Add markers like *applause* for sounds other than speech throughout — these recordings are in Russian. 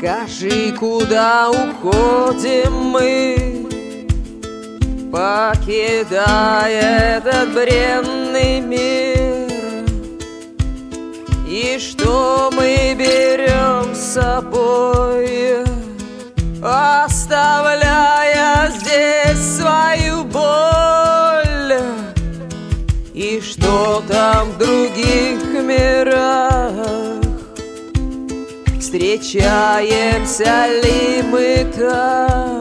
Скажи, куда уходим мы, Покидая этот бренный мир? И что мы берем с собой, Оставляя здесь свою боль? И что там в других мирах? Встречаемся ли мы там?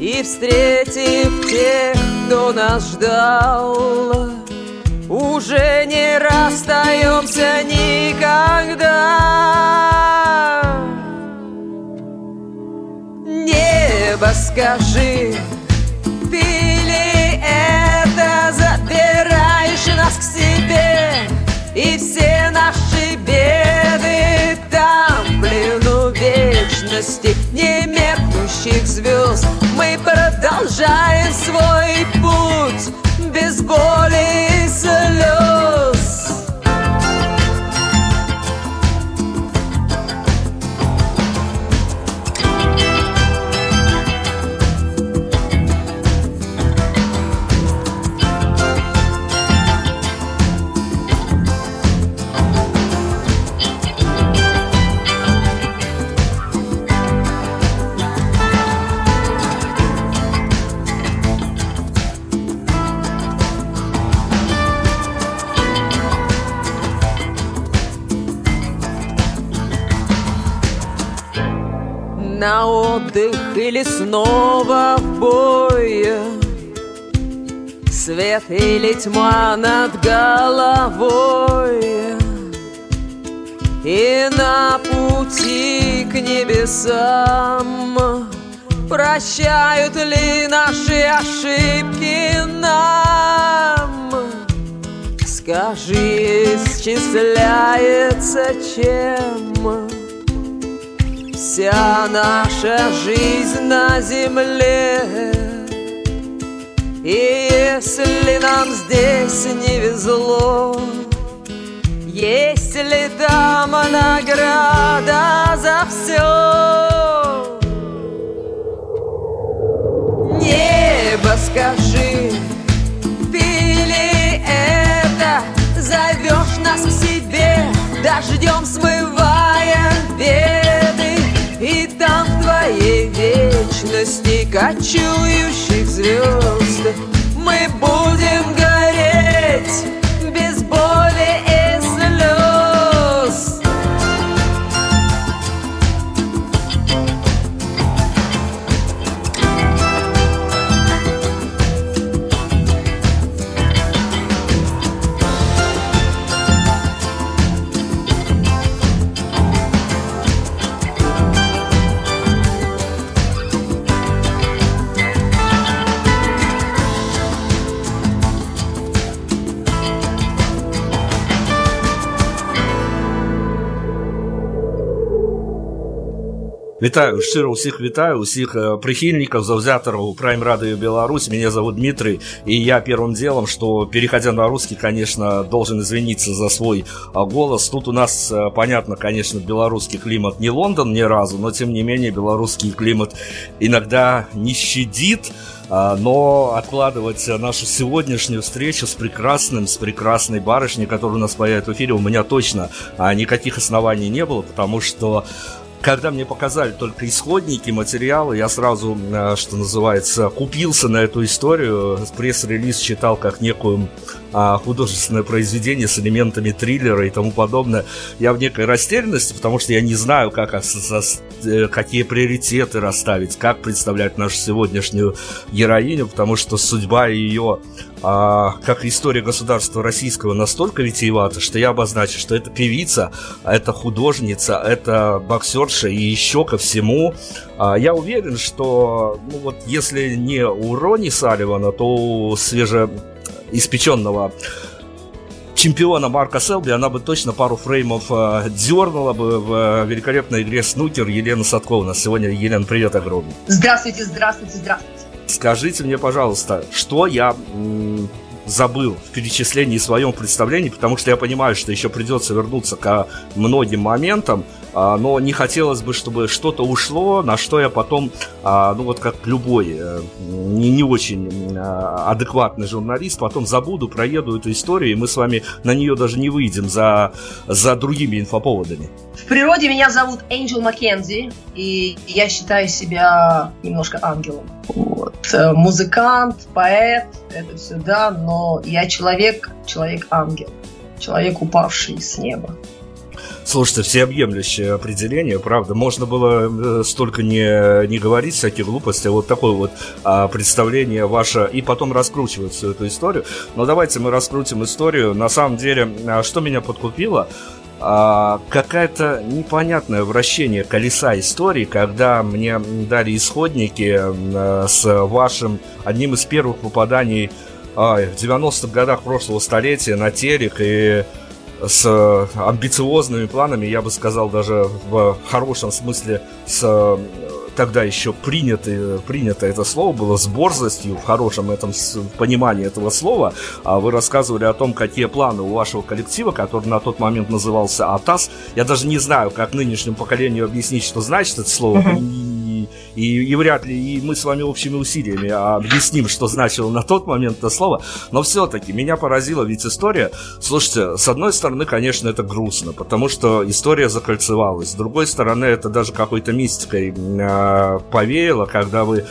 И встретив тех, кто нас ждал Уже не расстаемся никогда. Небо, скажи, ты ли это? Забираешь нас к себе И все наши беды вечности Немеркнущих звезд. Мы продолжаем свой путь без боли и слез на отдых или снова в бой Свет или тьма над головой И на пути к небесам Прощают ли наши ошибки нам? Скажи, исчисляется чем? Вся наша жизнь на земле И если нам здесь не везло Есть ли там награда за все? Небо, скажи, ты ли это Зовешь нас к себе, дождем смывая беды вечности кочующих звезд. Мы будем гореть Вітаю шчыра ўсіх вітаю усіх прыхільнікаў заўзятараў прайм радыё Беларусь меня зовут Дмитрий и я первым делом что переходя на русский конечно должен извиниться за свой голос тут у нас понятно конечно белорусский климат не Лондон ни разу но тем не менее белорусский климат иногда не щадит но откладывать нашу сегодняшнюю встречу с прекрасным, с прекрасной барышней, которая у нас появится в эфире, у меня точно никаких оснований не было, потому что когда мне показали только исходники, материалы, я сразу, э, что называется, купился на эту историю. Пресс-релиз читал как некую а, художественное произведение с элементами триллера и тому подобное. Я в некой растерянности, потому что я не знаю, как какие приоритеты расставить, как представлять нашу сегодняшнюю героиню, потому что судьба ее а, как история государства российского настолько витиевата, что я обозначу, что это певица, это художница, это боксерша и еще ко всему. А, я уверен, что ну вот если не у Рони Салливана, то у свежеиспеченного чемпиона Марка Селби, она бы точно пару фреймов э, дернула бы в э, великолепной игре снукер Елена Садкова. У нас сегодня, Елена, привет огромный. Здравствуйте, здравствуйте, здравствуйте. Скажите мне, пожалуйста, что я м- забыл в перечислении своем представлении, потому что я понимаю, что еще придется вернуться к многим моментам, но не хотелось бы, чтобы что-то ушло, на что я потом, а, ну вот как любой э, не, не очень а, адекватный журналист, потом забуду, проеду эту историю, и мы с вами на нее даже не выйдем за, за другими инфоповодами. В природе меня зовут Энджел Маккензи, и я считаю себя немножко ангелом. Вот. Э, музыкант, поэт, это все да, но я человек, человек-ангел, человек, упавший с неба. Слушайте, всеобъемлющее определение, правда. Можно было э, столько не, не говорить всяких глупостей, вот такое вот а, представление ваше, и потом раскручивать всю эту историю. Но давайте мы раскрутим историю. На самом деле, а, что меня подкупило, а, какое-то непонятное вращение колеса истории, когда мне дали исходники а, с вашим одним из первых попаданий а, в 90-х годах прошлого столетия на телек и с э, амбициозными планами, я бы сказал, даже в хорошем смысле с э, тогда еще принято, принято это слово было с борзостью, в хорошем этом понимании этого слова. А вы рассказывали о том, какие планы у вашего коллектива, который на тот момент назывался АТАС. Я даже не знаю, как нынешнему поколению объяснить, что значит это слово. Uh-huh и, и вряд ли и мы с вами общими усилиями объясним, что значило на тот момент это слово, но все-таки меня поразила ведь история. Слушайте, с одной стороны, конечно, это грустно, потому что история закольцевалась, с другой стороны, это даже какой-то мистикой э, повеяло, когда вы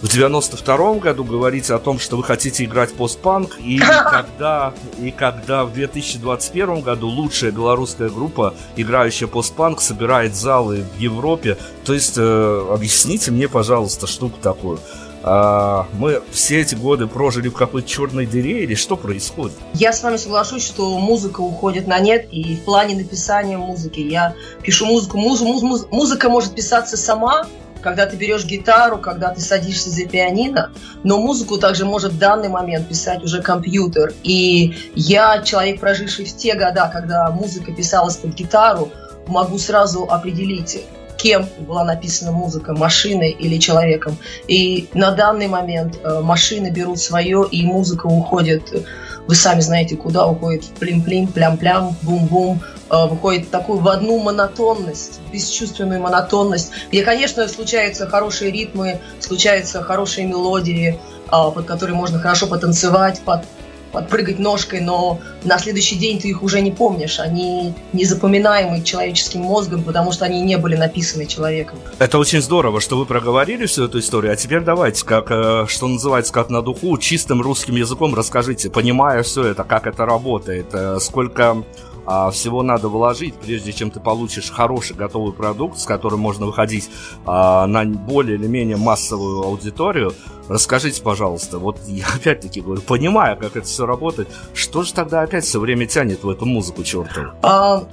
в 92 году говорите о том, что вы хотите играть постпанк, и *laughs* когда, и когда в 2021 году лучшая белорусская группа, играющая постпанк, собирает залы в Европе. То есть, э, объясните мне, пожалуйста, штуку такую. А, мы все эти годы прожили в какой-то черной дыре или что происходит? Я с вами соглашусь, что музыка уходит на нет, и в плане написания музыки я пишу музыку. Муз, муз, муз, музыка может писаться сама, когда ты берешь гитару, когда ты садишься за пианино, но музыку также может в данный момент писать уже компьютер. И я, человек, проживший в те года, когда музыка писалась под гитару, могу сразу определить, кем была написана музыка, машиной или человеком. И на данный момент э, машины берут свое, и музыка уходит, вы сами знаете, куда уходит плим-плим, плям-плям, бум-бум, выходит такую в одну монотонность, бесчувственную монотонность, где, конечно, случаются хорошие ритмы, случаются хорошие мелодии, э, под которые можно хорошо потанцевать, под подпрыгать ножкой, но на следующий день ты их уже не помнишь. Они незапоминаемы человеческим мозгом, потому что они не были написаны человеком. Это очень здорово, что вы проговорили всю эту историю. А теперь давайте, как, э, что называется, как на духу, чистым русским языком расскажите, понимая все это, как это работает, э, сколько а, всего надо вложить, прежде чем ты получишь хороший готовый продукт, с которым можно выходить а, на более или менее массовую аудиторию. Расскажите, пожалуйста, вот я *laughs* опять-таки говорю, понимая, как это все работает, что же тогда опять все время тянет в эту музыку чертову? А,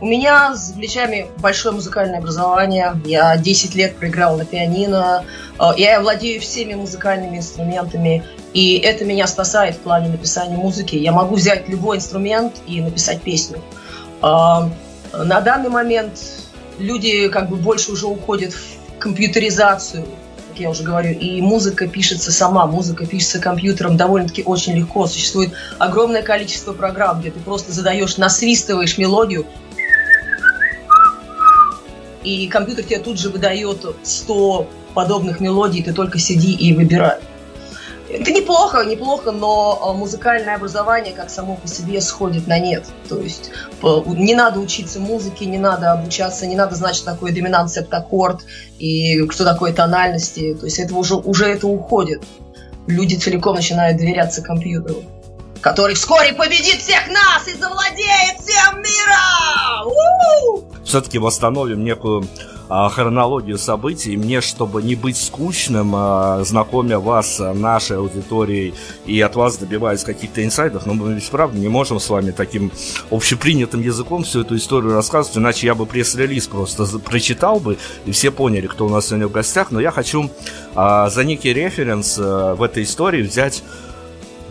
у меня с плечами большое музыкальное образование. Я 10 лет проиграл на пианино. А, я владею всеми музыкальными инструментами. И это меня спасает в плане написания музыки. Я могу взять любой инструмент и написать песню. А, на данный момент люди как бы больше уже уходят в компьютеризацию, как я уже говорю, и музыка пишется сама, музыка пишется компьютером довольно-таки очень легко. Существует огромное количество программ, где ты просто задаешь, насвистываешь мелодию, и компьютер тебе тут же выдает 100 подобных мелодий, ты только сиди и выбирай. Это неплохо, неплохо, но а, музыкальное образование как само по себе сходит на нет. То есть не надо учиться музыке, не надо обучаться, не надо знать, что такое доминант, септаккорд и что такое тональности. То есть это уже, уже это уходит. Люди целиком начинают доверяться компьютеру, который вскоре победит всех нас и завладеет всем миром! Все-таки восстановим некую хронологию событий. Мне, чтобы не быть скучным, а, знакомя вас нашей аудиторией и от вас добиваясь каких-то инсайдов, но мы ведь правда не можем с вами таким общепринятым языком всю эту историю рассказывать, иначе я бы пресс-релиз просто прочитал бы, и все поняли, кто у нас сегодня в гостях. Но я хочу а, за некий референс а, в этой истории взять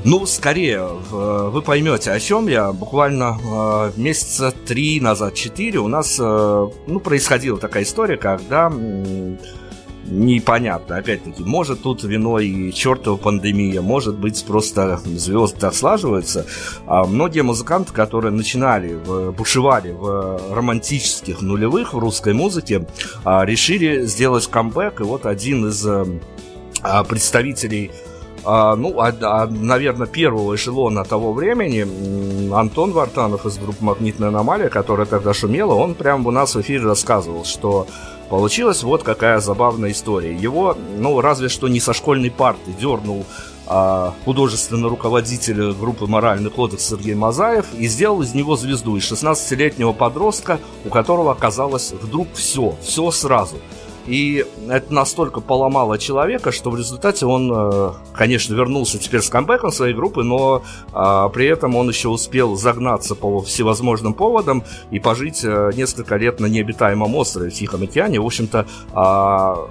ну, скорее, вы поймете, о чем я. Буквально э, месяца три назад, четыре, у нас э, ну, происходила такая история, когда непонятно, опять-таки, может тут виной и чертова пандемия, может быть просто звезды так слаживаются. А многие музыканты, которые начинали, бушевали в романтических нулевых в русской музыке, а, решили сделать камбэк, и вот один из а, представителей а, ну, а, а, наверное, первого эшелона того времени Антон Вартанов из группы «Магнитная аномалия», которая тогда шумела, он прямо у нас в эфире рассказывал, что получилась вот какая забавная история. Его, ну, разве что не со школьной парты дернул а, художественный руководитель группы «Моральный кодекс» Сергей Мазаев и сделал из него звезду, из 16-летнего подростка, у которого оказалось вдруг все, все сразу – и это настолько поломало человека, что в результате он, э, конечно, вернулся теперь с камбэком своей группы, но а, при этом он еще успел загнаться по всевозможным поводам и пожить э, несколько лет на необитаемом острове в Тихом океане. В общем-то, а,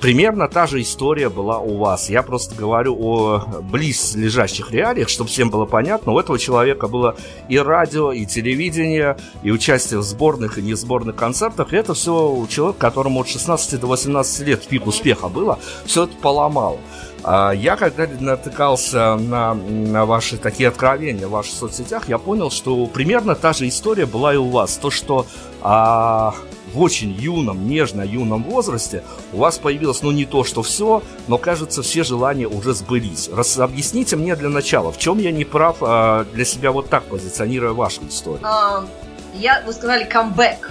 примерно та же история была у вас. Я просто говорю о близлежащих реалиях, чтобы всем было понятно. У этого человека было и радио, и телевидение, и участие в сборных и несборных концертах. И это все человек, которому от 16 до 18 лет пик успеха было, все это поломал. А я, когда натыкался на, на ваши такие откровения в ваших соцсетях, я понял, что примерно та же история была и у вас. То, что а, в очень юном, нежно юном возрасте у вас появилось, ну, не то, что все, но, кажется, все желания уже сбылись. Раз, объясните мне для начала, в чем я не прав а, для себя вот так позиционируя вашу историю? А, я, вы сказали, камбэк.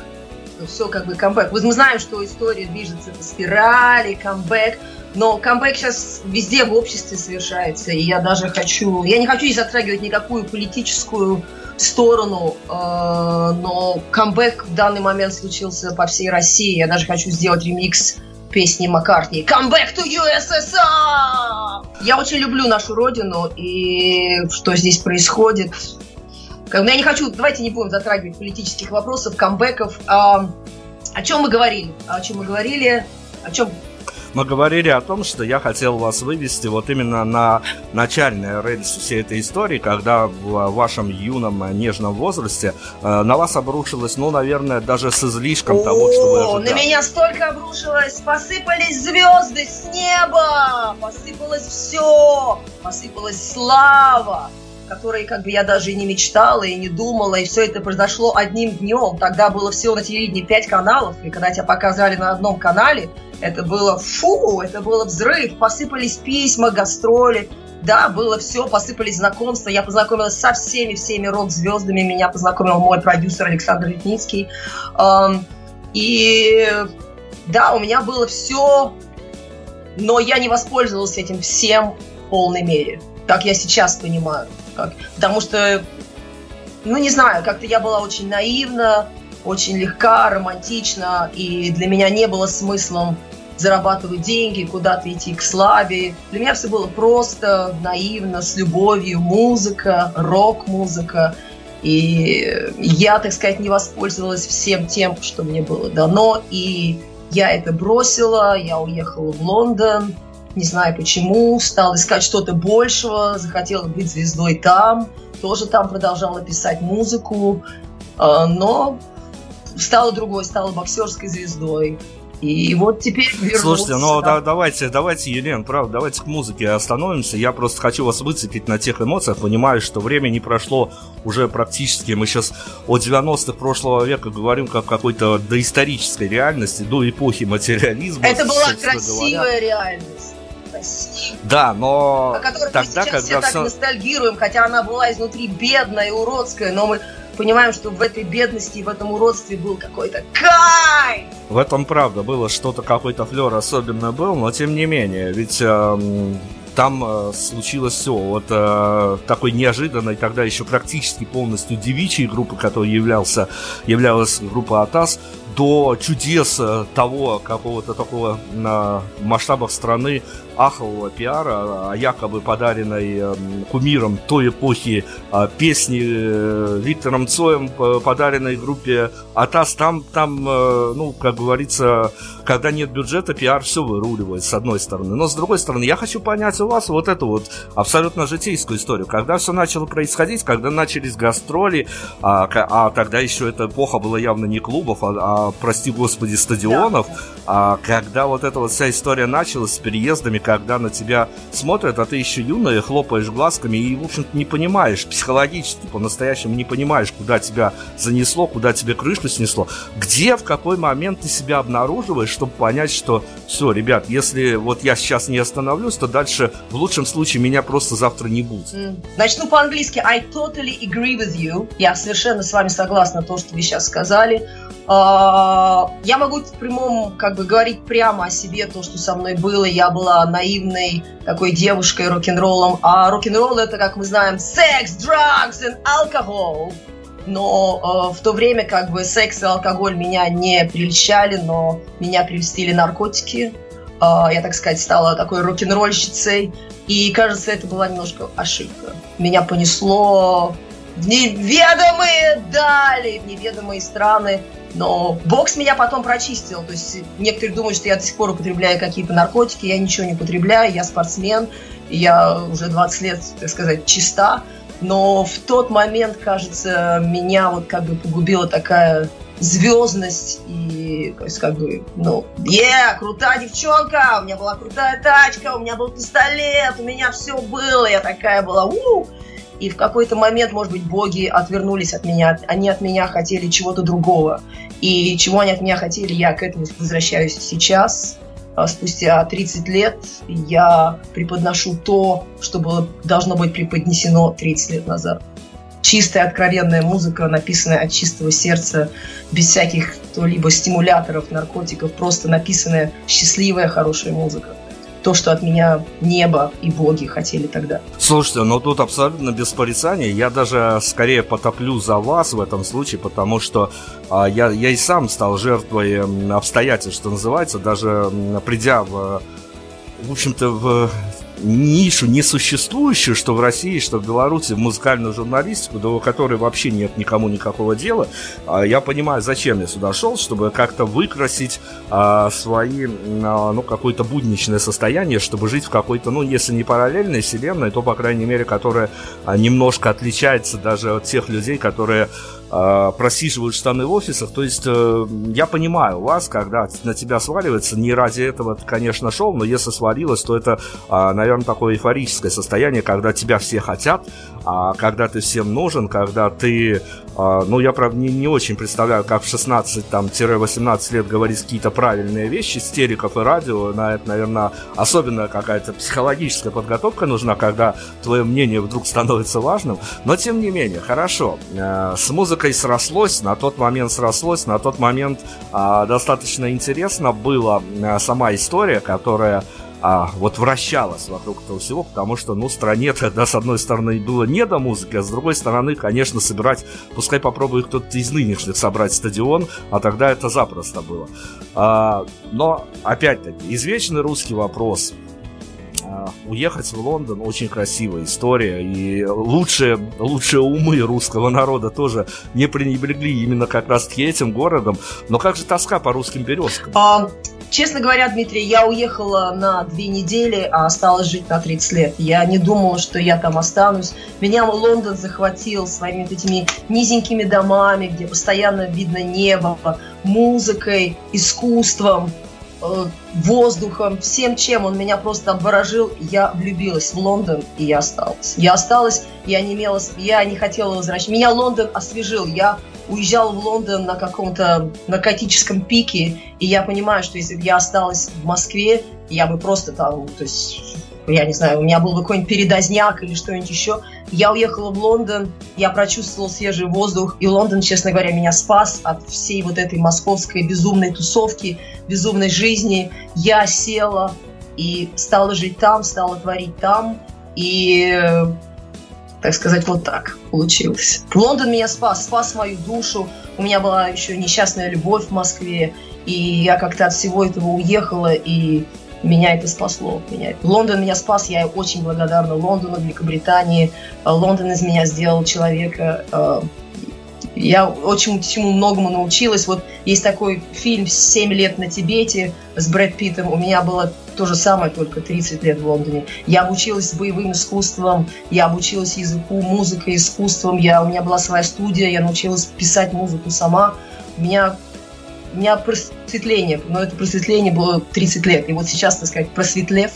Ну, все как бы камбэк. Мы знаем, что история движется по спирали, камбэк. Но камбэк сейчас везде в обществе совершается, и я даже хочу... Я не хочу здесь затрагивать никакую политическую сторону, э, но камбэк в данный момент случился по всей России. Я даже хочу сделать ремикс песни Маккартни «Come back to USSR!» Я очень люблю нашу родину, и что здесь происходит. Я не хочу, давайте не будем затрагивать политических вопросов, камбэков. А, о чем мы говорили? О чем мы говорили? О чем мы говорили о том, что я хотел вас вывести вот именно на начальные рельсы всей этой истории, когда в вашем юном нежном возрасте э, на вас обрушилось, ну, наверное, даже с излишком того, что вы ожидали. на меня столько обрушилось, посыпались звезды с неба, посыпалось все, посыпалась слава, которой как бы я даже и не мечтала, и не думала, и все это произошло одним днем. Тогда было всего на телевидении пять каналов, и когда тебя показали на одном канале, это было фу, это было взрыв, посыпались письма, гастроли, да, было все, посыпались знакомства, я познакомилась со всеми, всеми рок-звездами, меня познакомил мой продюсер Александр Литницкий, и да, у меня было все, но я не воспользовалась этим всем в полной мере, как я сейчас понимаю, потому что, ну не знаю, как-то я была очень наивна, очень легка, романтична, и для меня не было смыслом зарабатывать деньги, куда-то идти к славе. Для меня все было просто, наивно, с любовью, музыка, рок-музыка. И я, так сказать, не воспользовалась всем тем, что мне было дано, и я это бросила, я уехала в Лондон, не знаю почему, стала искать что-то большего, захотела быть звездой там, тоже там продолжала писать музыку, а, но стала другой, стала боксерской звездой. И вот теперь вернулся. Слушайте, ну да, давайте, давайте, Елена, правда, давайте к музыке остановимся. Я просто хочу вас выцепить на тех эмоциях. Понимаю, что время не прошло уже практически. Мы сейчас о 90-х прошлого века говорим как какой-то доисторической реальности, до эпохи материализма. Это была красивая говоря. реальность. Да, но тогда, мы сейчас когда все так ностальгируем, хотя она была изнутри бедная и уродская, но мы понимаем, что в этой бедности и в этом уродстве был какой-то кайф. В этом правда было что-то, какой-то флер особенно был, но тем не менее, ведь эм, там э, случилось все. Вот э, такой неожиданной, тогда еще практически полностью девичьей группы, которой являлся, являлась группа Атас, до чудес того какого-то такого на масштабах страны ахового пиара, а якобы подаренной эм, кумиром той эпохи а, песни э, Виктором Цоем, подаренной группе Атас, там, там, э, ну, как говорится, когда нет бюджета, пиар все выруливает, с одной стороны. Но с другой стороны, я хочу понять у вас вот эту вот абсолютно житейскую историю. Когда все начало происходить, когда начались гастроли, а, а тогда еще эта эпоха была явно не клубов, а, а прости господи, стадионов, да. а когда вот эта вот вся история началась с переездами, когда на тебя смотрят, а ты еще юная, хлопаешь глазками и, в общем-то, не понимаешь, психологически по-настоящему не понимаешь, куда тебя занесло, куда тебе крышу снесло. Где, в какой момент ты себя обнаруживаешь, чтобы понять, что все, ребят, если вот я сейчас не остановлюсь, то дальше в лучшем случае меня просто завтра не будет. Начну по-английски. I totally agree with you. Я совершенно с вами согласна то, что вы сейчас сказали. А, я могу в прямом, как бы, говорить прямо о себе, то, что со мной было. Я была наивной такой девушкой рок-н-роллом. А рок-н-ролл это, как мы знаем, секс, drugs и алкоголь. Но э, в то время как бы секс и алкоголь меня не прельщали, но меня прельстили наркотики. Э, я, так сказать, стала такой рок-н-ролльщицей. И, кажется, это была немножко ошибка. Меня понесло в неведомые дали, в неведомые страны. Но бокс меня потом прочистил. То есть некоторые думают, что я до сих пор употребляю какие-то наркотики. Я ничего не употребляю, я спортсмен. Я уже 20 лет, так сказать, чиста. Но в тот момент, кажется, меня вот как бы погубила такая звездность и, то есть, как бы, ну, е, крутая девчонка, у меня была крутая тачка, у меня был пистолет, у меня все было, я такая была, у и в какой-то момент, может быть, боги отвернулись от меня, они от меня хотели чего-то другого. И чего они от меня хотели, я к этому возвращаюсь сейчас. А спустя 30 лет я преподношу то, что было, должно быть преподнесено 30 лет назад. Чистая, откровенная музыка, написанная от чистого сердца, без всяких то-либо стимуляторов, наркотиков, просто написанная счастливая, хорошая музыка то, что от меня небо и боги хотели тогда. Слушайте, ну тут абсолютно без порицания. Я даже скорее потоплю за вас в этом случае, потому что а, я, я и сам стал жертвой обстоятельств, что называется, даже придя в в общем-то, в нишу несуществующую, что в России, что в Беларуси, в музыкальную журналистику, до которой вообще нет никому никакого дела. А, я понимаю, зачем я сюда шел, чтобы как-то выкрасить а, свои, а, ну, какое-то будничное состояние, чтобы жить в какой-то, ну, если не параллельной вселенной, то, по крайней мере, которая немножко отличается даже от тех людей, которые просиживают штаны в офисах. То есть э, я понимаю вас, когда на тебя сваливается, не ради этого ты, конечно, шел, но если свалилось, то это, э, наверное, такое эйфорическое состояние, когда тебя все хотят, а когда ты всем нужен, когда ты, э, ну, я, правда, не, не очень представляю, как в 16-18 лет говорить какие-то правильные вещи, стериков и радио, на это, наверное, особенно какая-то психологическая подготовка нужна, когда твое мнение вдруг становится важным, но тем не менее, хорошо, э, с музыкой срослось, на тот момент срослось, на тот момент а, достаточно интересно была а, сама история, которая а, вот вращалась вокруг этого всего, потому что, ну, стране тогда, *laughs* с одной стороны, было не до музыки, а с другой стороны, конечно, собирать, пускай попробует кто-то из нынешних собрать стадион, а тогда это запросто было. А, но, опять-таки, извечный русский вопрос – уехать в Лондон очень красивая история. И лучшие, лучшие умы русского народа тоже не пренебрегли именно как раз этим городом. Но как же тоска по русским березкам? А, честно говоря, Дмитрий, я уехала на две недели, а осталась жить на 30 лет. Я не думала, что я там останусь. Меня Лондон захватил своими вот этими низенькими домами, где постоянно видно небо, музыкой, искусством. Э, воздухом, всем чем он меня просто обворожил. Я влюбилась в Лондон, и я осталась. Я осталась, я не имела, я не хотела возвращаться. Меня Лондон освежил. Я уезжала в Лондон на каком-то наркотическом пике, и я понимаю, что если бы я осталась в Москве, я бы просто там, то есть я не знаю, у меня был бы какой-нибудь передозняк или что-нибудь еще. Я уехала в Лондон, я прочувствовала свежий воздух, и Лондон, честно говоря, меня спас от всей вот этой московской безумной тусовки, безумной жизни. Я села и стала жить там, стала творить там, и Так сказать, вот так получилось. Лондон меня спас, спас мою душу. У меня была еще несчастная любовь в Москве. И я как-то от всего этого уехала, и меня это спасло. Меня... Лондон меня спас, я очень благодарна Лондону, Великобритании. Лондон из меня сделал человека. Э, я очень всему многому научилась. Вот есть такой фильм «Семь лет на Тибете» с Брэд Питтом. У меня было то же самое, только 30 лет в Лондоне. Я обучилась боевым искусствам, я обучилась языку, музыкой, искусством. Я, у меня была своя студия, я научилась писать музыку сама. Меня меня просветление, но это просветление было 30 лет. И вот сейчас, так сказать, просветлев,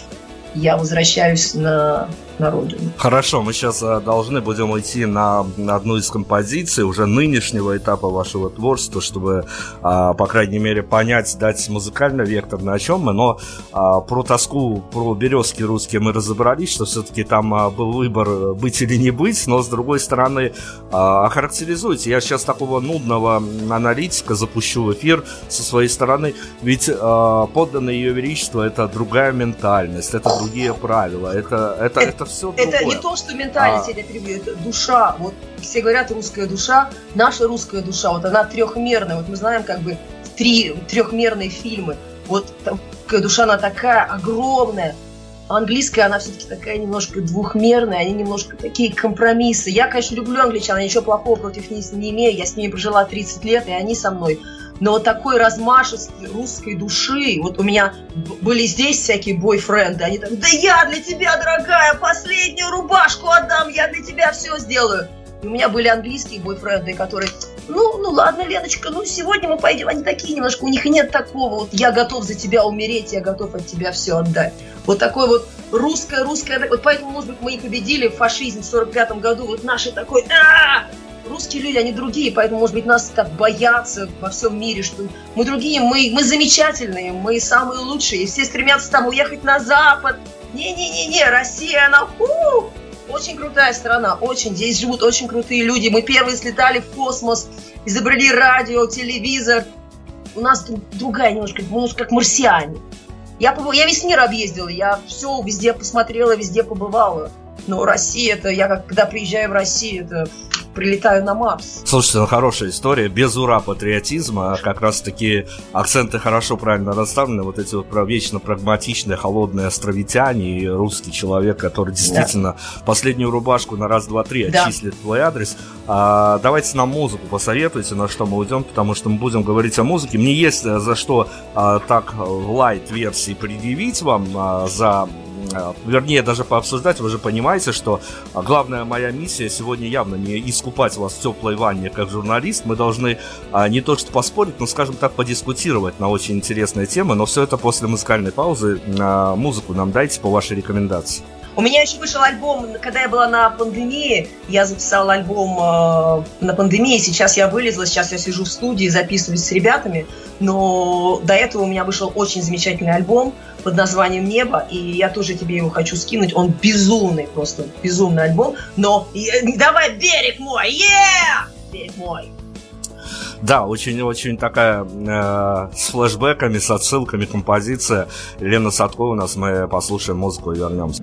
я возвращаюсь на на родину. Хорошо, мы сейчас а, должны будем уйти на, одну из композиций уже нынешнего этапа вашего творчества, чтобы, а, по крайней мере, понять, дать музыкальный вектор, на чем мы. Но а, про тоску, про березки русские мы разобрались, что все-таки там был выбор быть или не быть, но с другой стороны, охарактеризуйте. Я сейчас такого нудного аналитика запущу в эфир со своей стороны, ведь подданное ее величество это другая ментальность, это другие правила, это, это, это все Это другое. не то, что ментальность, а... я это душа. Вот все говорят русская душа, наша русская душа, вот она трехмерная. Вот мы знаем как бы три трехмерные фильмы. Вот русская душа, она такая огромная. Английская, она все-таки такая немножко двухмерная, они немножко такие компромиссы. Я, конечно, люблю англичан, я ничего плохого против них не имею, я с ними прожила 30 лет, и они со мной но вот такой размашистой русской души, вот у меня были здесь всякие бойфренды, они там, да я для тебя, дорогая, последнюю рубашку отдам, я для тебя все сделаю. И у меня были английские бойфренды, которые, ну, ну ладно, Леночка, ну сегодня мы пойдем, они такие немножко, у них нет такого, вот я готов за тебя умереть, я готов от тебя все отдать. Вот такой вот русская, русская, вот поэтому, может быть, мы и победили фашизм в 45 году, вот наши такой, а русские люди, они другие, поэтому, может быть, нас так боятся во всем мире, что мы другие, мы, мы замечательные, мы самые лучшие, и все стремятся там уехать на Запад. Не-не-не-не, Россия, она фу, очень крутая страна, очень. Здесь живут очень крутые люди. Мы первые слетали в космос, изобрели радио, телевизор. У нас другая немножко, немножко как марсиане. Я, я весь мир объездила, я все везде посмотрела, везде побывала. Но Россия, это я когда приезжаю в Россию, это прилетаю на Марс. Слушайте, ну хорошая история, без ура патриотизма, а как раз таки акценты хорошо, правильно расставлены, вот эти вот вечно прагматичные, холодные островитяне и русский человек, который действительно да. последнюю рубашку на раз, два, три да. отчислит твой адрес. А, давайте нам музыку посоветуйте, на что мы уйдем, потому что мы будем говорить о музыке. Мне есть э, за что а, так в лайт-версии предъявить вам а, за Э, вернее, даже пообсуждать, вы же понимаете, что а, главная моя миссия сегодня явно не искупать вас в теплой ванне как журналист. Мы должны а, не то что поспорить, но, скажем так, подискутировать на очень интересные темы, но все это после музыкальной паузы. А, музыку нам дайте по вашей рекомендации. У меня еще вышел альбом, когда я была на пандемии, я записала альбом э, на пандемии, сейчас я вылезла, сейчас я сижу в студии, записываюсь с ребятами, но до этого у меня вышел очень замечательный альбом под названием «Небо», и я тоже тебе его хочу скинуть, он безумный просто, безумный альбом, но давай «Берег мой», yeah! «Берег мой», да, очень-очень такая э, с флешбеками, с отсылками композиция. Лена Садко у нас, мы послушаем музыку и вернемся.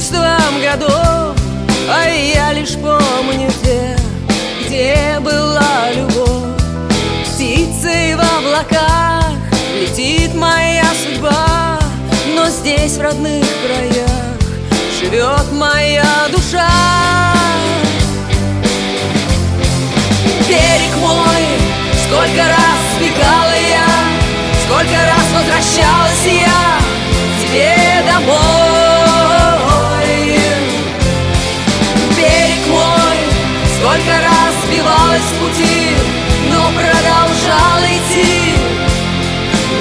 чувствам годов А я лишь помню те, где была любовь. Птицей в облаках летит моя судьба Но здесь, в родных краях, живет моя душа. Берег мой, сколько раз сбегала я, сколько раз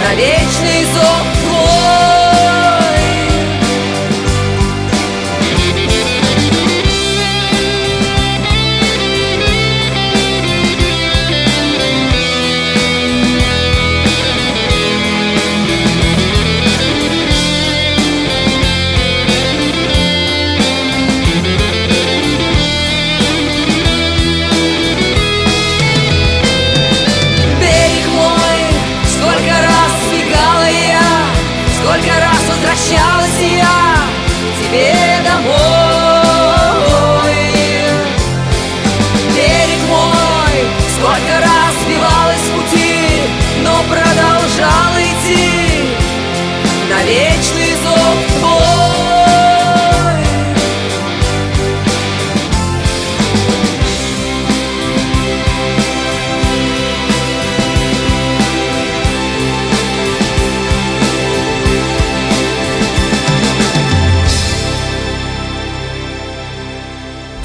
на вечный зов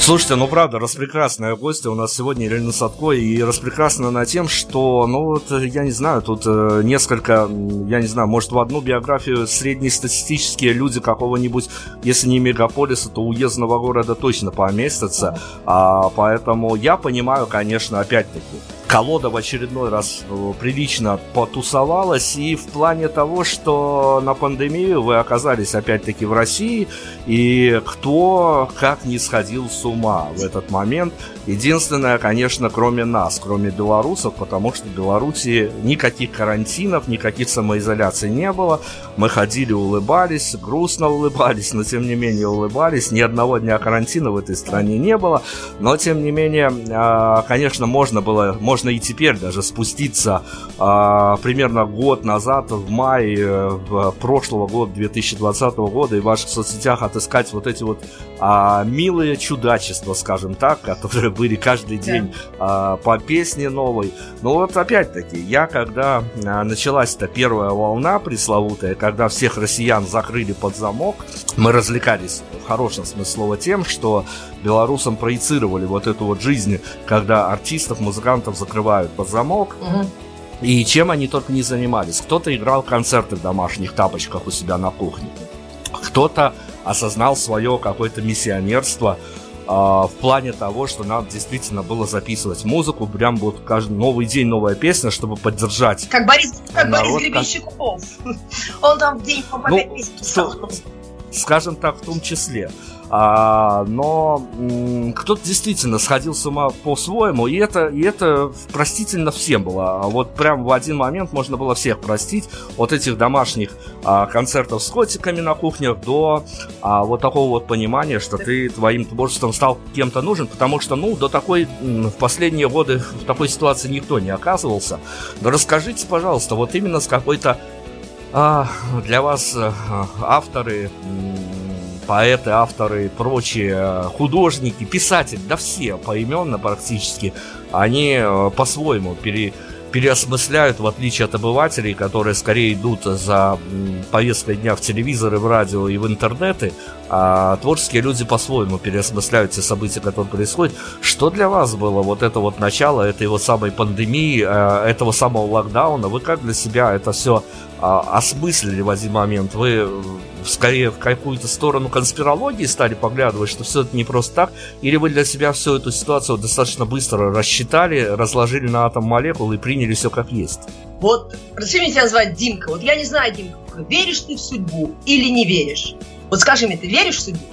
Слушайте, ну правда, распрекрасная гостья у нас сегодня Елена Садко, и распрекрасна на тем, что, ну вот, я не знаю, тут э, несколько, я не знаю, может в одну биографию среднестатистические люди какого-нибудь, если не мегаполиса, то уездного города точно поместятся, а, поэтому я понимаю, конечно, опять-таки, колода в очередной раз э, прилично потусовалась, и в плане того, что на пандемию вы оказались опять-таки в России, и кто как не сходил с ума в этот момент. Единственное, конечно, кроме нас, кроме белорусов, потому что в Беларуси никаких карантинов, никаких самоизоляций не было. Мы ходили, улыбались, грустно улыбались, но тем не менее улыбались. Ни одного дня карантина в этой стране не было. Но тем не менее, а, конечно, можно было, можно и теперь даже спуститься а, примерно год назад, в мае э, прошлого года, 2020 года, и в ваших соцсетях отыскать вот эти вот а, милые чудачества, скажем так, которые были каждый день а, по песне новой. Но вот опять-таки, я когда а, началась эта первая волна пресловутая, когда всех россиян закрыли под замок, мы развлекались в хорошем смысле слова тем, что белорусам проецировали вот эту вот жизнь, когда артистов, музыкантов закрывают под замок, Мгм. и чем они только не занимались. Кто-то играл концерты в домашних тапочках у себя на кухне. Кто-то осознал свое какое-то миссионерство в плане того, что надо действительно было записывать музыку. Прям вот каждый новый день новая песня, чтобы поддержать. Как Борис, как Народ Борис как- Гребенщиков. *laughs* Он там в день по Ну, писал. что- скажем так, в том числе. А, но кто-то действительно сходил с ума по-своему, и это, и это простительно всем было. А Вот прям в один момент можно было всех простить от этих домашних а, концертов с котиками на кухнях до а, вот такого вот понимания, что ты твоим творчеством стал кем-то нужен, потому что, ну, до такой в последние годы в такой ситуации никто не оказывался. Но расскажите, пожалуйста, вот именно с какой-то а, для вас э, авторы, поэты, авторы, прочие э, художники, писатели, да все поименно практически, они э, по-своему пере, переосмысляют, в отличие от обывателей, которые скорее идут за повесткой дня в телевизоры, в радио и в интернеты, а творческие люди по-своему переосмысляют те события, которые происходят. Что для вас было вот это вот начало этой вот самой пандемии, э, этого самого локдауна? Вы как для себя это все осмыслили в один момент? Вы скорее в какую-то сторону конспирологии стали поглядывать, что все это не просто так? Или вы для себя всю эту ситуацию достаточно быстро рассчитали, разложили на атом молекул и приняли все как есть? Вот, разреши мне тебя назвать Димка. Вот я не знаю, Димка, веришь ты в судьбу или не веришь? Вот скажи мне, ты веришь в судьбу?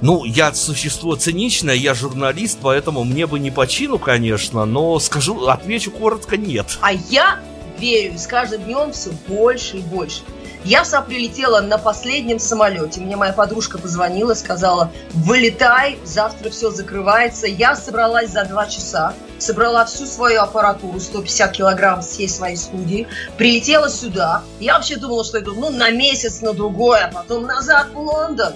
Ну, я существо циничное, я журналист, поэтому мне бы не по чину, конечно, но скажу, отвечу коротко нет. А я верю, с каждым днем все больше и больше. Я сама прилетела на последнем самолете. Мне моя подружка позвонила, сказала, вылетай, завтра все закрывается. Я собралась за два часа, собрала всю свою аппаратуру, 150 килограмм всей своей студии, прилетела сюда. Я вообще думала, что это ну, на месяц, на другой, а потом назад в Лондон.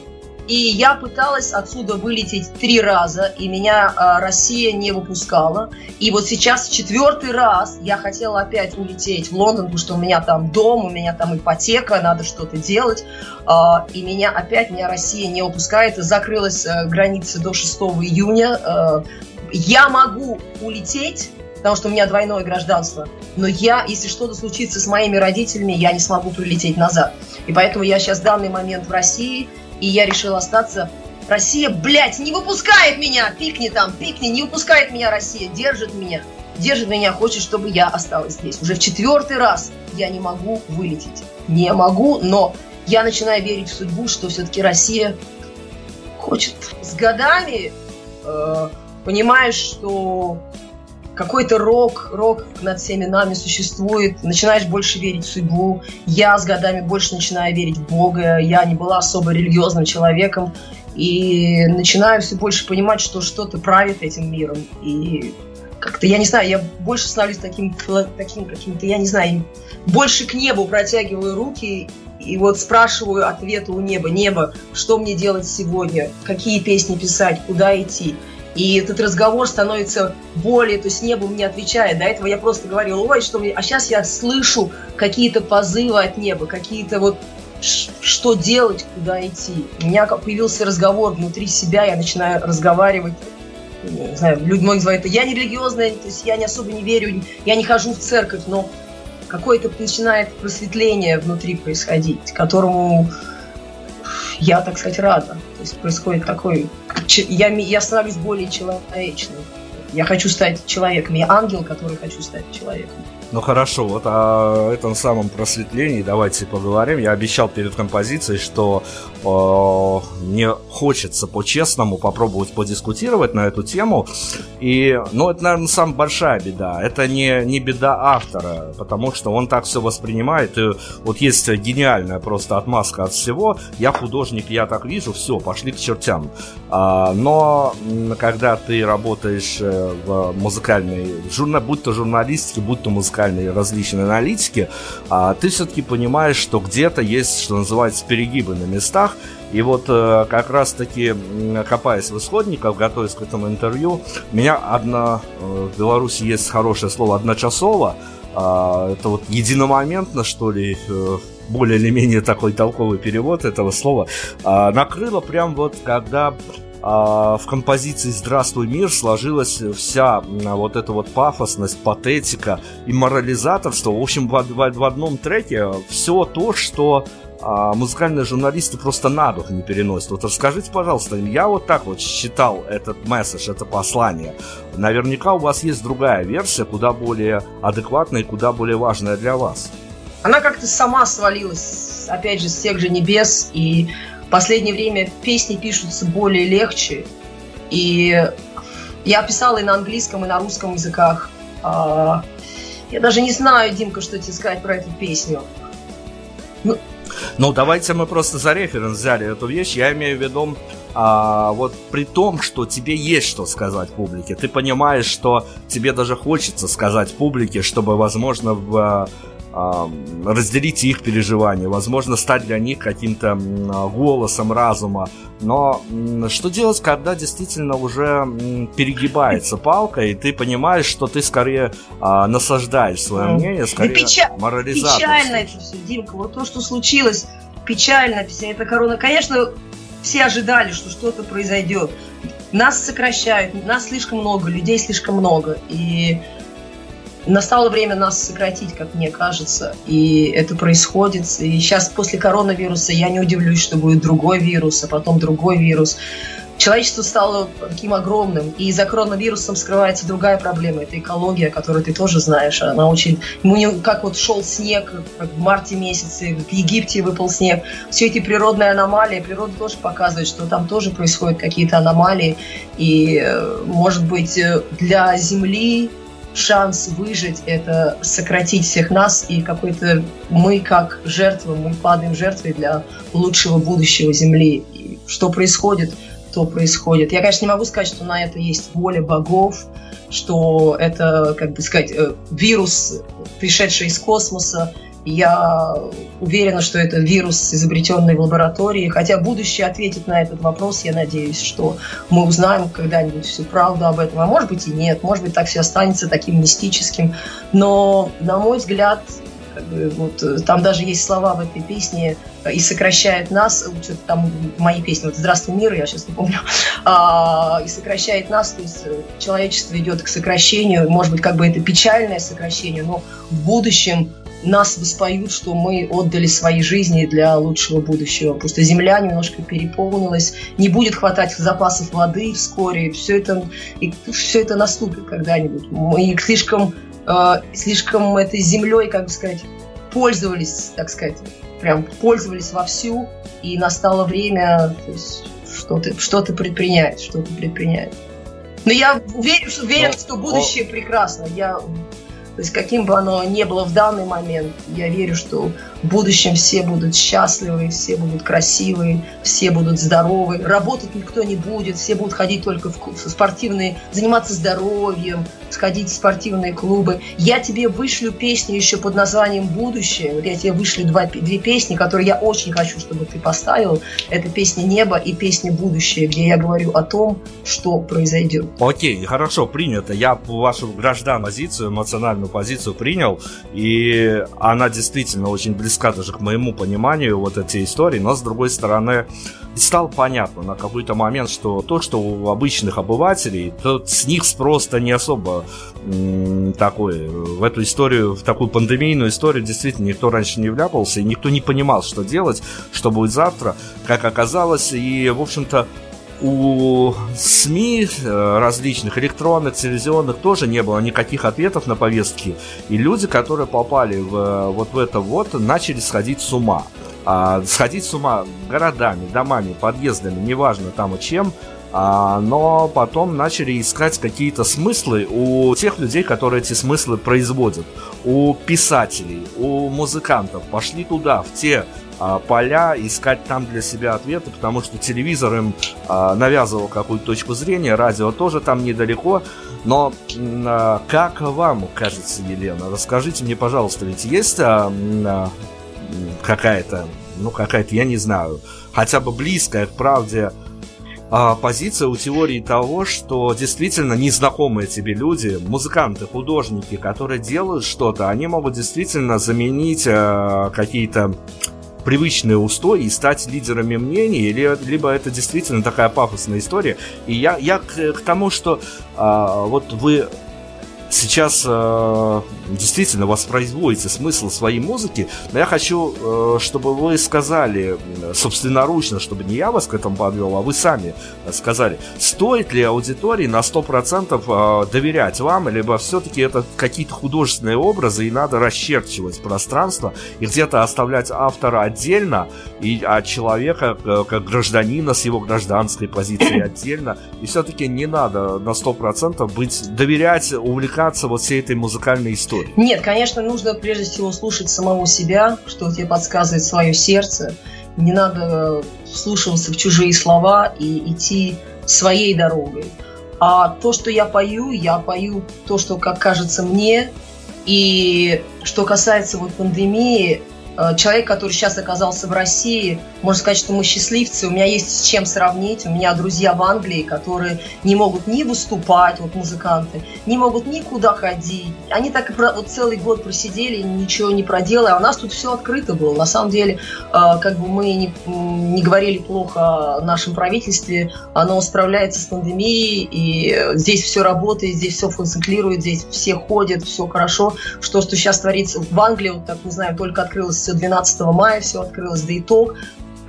И я пыталась отсюда вылететь три раза, и меня э, Россия не выпускала. И вот сейчас четвертый раз я хотела опять улететь в Лондон, потому что у меня там дом, у меня там ипотека, надо что-то делать. Э, и меня опять, меня Россия не выпускает. Закрылась э, граница до 6 июня. Э, я могу улететь, потому что у меня двойное гражданство. Но я, если что-то случится с моими родителями, я не смогу прилететь назад. И поэтому я сейчас в данный момент в России, и я решила остаться. Россия, блядь, не выпускает меня! Пикни там, пикни, не выпускает меня Россия, держит меня. Держит меня, хочет, чтобы я осталась здесь. Уже в четвертый раз я не могу вылететь. Не могу, но я начинаю верить в судьбу, что все-таки Россия хочет. С годами э, понимаешь, что какой-то рок, рок над всеми нами существует, начинаешь больше верить в судьбу. Я с годами больше начинаю верить в Бога. Я не была особо религиозным человеком. И начинаю все больше понимать, что что-то правит этим миром. И как-то, я не знаю, я больше становлюсь таким, таким каким-то, я не знаю, больше к небу протягиваю руки и вот спрашиваю ответы у неба. Небо, что мне делать сегодня? Какие песни писать? Куда идти? И этот разговор становится более, то есть небо мне отвечает. До этого я просто говорила, ой, что мне... А сейчас я слышу какие-то позывы от неба, какие-то вот что делать, куда идти. У меня появился разговор внутри себя, я начинаю разговаривать не знаю, люди многие называют я не религиозная, то есть я не особо не верю, я не хожу в церковь, но какое-то начинает просветление внутри происходить, которому я, так сказать, рада. То есть происходит такой... Я, я становлюсь более человечным. Я хочу стать человеком. Я ангел, который хочу стать человеком. Ну хорошо, вот о этом самом просветлении давайте поговорим. Я обещал перед композицией, что э, мне хочется по-честному попробовать подискутировать на эту тему. И, ну, это, наверное, самая большая беда. Это не, не беда автора, потому что он так все воспринимает. И вот есть гениальная просто отмазка от всего. Я художник, я так вижу, все, пошли к чертям. А, но когда ты работаешь э, в музыкальной, журна, будь то журналистике, будь то музыкальной музыкальной различной аналитики, а ты все-таки понимаешь, что где-то есть, что называется, перегибы на местах. И вот э, как раз-таки, копаясь в исходниках, готовясь к этому интервью, меня одна, э, в Беларуси есть хорошее слово «одночасово», а, это вот единомоментно, что ли, э, более или менее такой толковый перевод этого слова, а, накрыло прям вот, когда в композиции «Здравствуй, мир» сложилась вся вот эта вот пафосность, патетика и морализаторство. В общем, в, в, в одном треке все то, что а, музыкальные журналисты просто на дух не переносят. Вот расскажите, пожалуйста, я вот так вот считал этот месседж, это послание. Наверняка у вас есть другая версия, куда более адекватная и куда более важная для вас. Она как-то сама свалилась, опять же, с тех же небес, и в последнее время песни пишутся более легче. И я писала и на английском, и на русском языках. А, я даже не знаю, Димка, что тебе сказать про эту песню. Ну, ну давайте мы просто за референс взяли эту вещь. Я имею в виду, а, вот при том, что тебе есть что сказать публике, ты понимаешь, что тебе даже хочется сказать публике, чтобы, возможно, в разделить их переживания, возможно, стать для них каким-то голосом разума. Но что делать, когда действительно уже перегибается *laughs* палка, и ты понимаешь, что ты скорее а, насаждаешь свое мнение, скорее да печа... Печально это все, Димка. Вот то, что случилось, печально вся эта корона. Конечно, все ожидали, что что-то произойдет. Нас сокращают, нас слишком много, людей слишком много. И Настало время нас сократить, как мне кажется, и это происходит. И сейчас после коронавируса я не удивлюсь, что будет другой вирус, а потом другой вирус. Человечество стало таким огромным, и за коронавирусом скрывается другая проблема. Это экология, которую ты тоже знаешь. Она очень... Мы как вот шел снег в марте месяце, в Египте выпал снег. Все эти природные аномалии, природа тоже показывает, что там тоже происходят какие-то аномалии. И, э, может быть, э, для Земли шанс выжить – это сократить всех нас, и какой-то мы как жертвы, мы падаем жертвой для лучшего будущего Земли. И что происходит, то происходит. Я, конечно, не могу сказать, что на это есть воля богов, что это, как бы сказать, э, вирус, пришедший из космоса, я уверена, что это вирус, изобретенный в лаборатории. Хотя будущее ответит на этот вопрос. Я надеюсь, что мы узнаем когда-нибудь всю правду об этом. А может быть и нет. Может быть, так все останется таким мистическим. Но, на мой взгляд, вот, э, там даже есть слова в этой песне э, «И сокращает нас», что-то там в моей песне, вот «Здравствуй, мир», я сейчас не помню, *laughs* а, «И сокращает нас», то есть э, человечество идет к сокращению, может быть, как бы это печальное сокращение, но в будущем нас воспоют, что мы отдали свои жизни для лучшего будущего. Просто земля немножко переполнилась, не будет хватать запасов воды вскоре, все это, и все это наступит когда-нибудь. Мы слишком, э, слишком этой землей, как бы сказать, пользовались, так сказать, прям пользовались вовсю, и настало время что-то что предпринять, что-то предпринять. Но я уверен, что, уверен, что будущее прекрасно. Я то есть каким бы оно ни было в данный момент, я верю, что в будущем все будут счастливы, все будут красивые, все будут здоровы, работать никто не будет, все будут ходить только в спортивные, заниматься здоровьем, сходить в спортивные клубы. Я тебе вышлю песню еще под названием «Будущее». Вот я тебе вышлю два, две песни, которые я очень хочу, чтобы ты поставил. Это песня «Небо» и песня «Будущее», где я говорю о том, что произойдет. Окей, хорошо, принято. Я вашу гражданскую позицию, эмоциональную позицию принял, и она действительно очень близка даже к моему пониманию вот эти истории, но с другой стороны, стало понятно на какой-то момент, что то, что у обычных обывателей, то с них просто не особо м, такой. В эту историю, в такую пандемийную историю действительно никто раньше не вляпался, и никто не понимал, что делать, что будет завтра, как оказалось, и, в общем-то, у СМИ э, различных, электронных, телевизионных, тоже не было никаких ответов на повестки. И люди, которые попали в, вот в это вот, начали сходить с ума а, сходить с ума городами, домами, подъездами, неважно там и чем, а, но потом начали искать какие-то смыслы у тех людей, которые эти смыслы производят, у писателей, у музыкантов. Пошли туда, в те а, поля, искать там для себя ответы, потому что телевизор им а, навязывал какую-то точку зрения, радио тоже там недалеко. Но а, как вам кажется, Елена? Расскажите мне, пожалуйста, ведь есть какая-то, ну какая-то, я не знаю, хотя бы близкая к правде позиция у теории того, что действительно незнакомые тебе люди, музыканты, художники, которые делают что-то, они могут действительно заменить какие-то привычные устои и стать лидерами мнений, или, либо это действительно такая пафосная история. И я, я к, к тому, что а, вот вы сейчас э, действительно воспроизводите смысл своей музыки, но я хочу, э, чтобы вы сказали собственноручно, чтобы не я вас к этому подвел, а вы сами сказали, стоит ли аудитории на 100% э, доверять вам, либо все-таки это какие-то художественные образы, и надо расчерчивать пространство, и где-то оставлять автора отдельно, и от человека, э, как гражданина с его гражданской позиции отдельно, и все-таки не надо на 100% быть, доверять, увлекаться вот всей этой музыкальной историей? Нет, конечно, нужно прежде всего слушать самого себя, что тебе подсказывает свое сердце. Не надо вслушиваться в чужие слова и идти своей дорогой. А то, что я пою, я пою то, что, как кажется мне. И что касается вот пандемии, человек, который сейчас оказался в России, можно сказать, что мы счастливцы, у меня есть с чем сравнить. У меня друзья в Англии, которые не могут ни выступать, вот музыканты, не могут никуда ходить. Они так и вот целый год просидели, ничего не проделали, а у нас тут все открыто было. На самом деле, э, как бы мы не, не говорили плохо о нашем правительстве, оно справляется с пандемией, и здесь все работает, здесь все функционирует, здесь все ходят, все хорошо. Что, что сейчас творится в Англии, вот так, не знаю, только открылась все 12 мая все открылось, да итог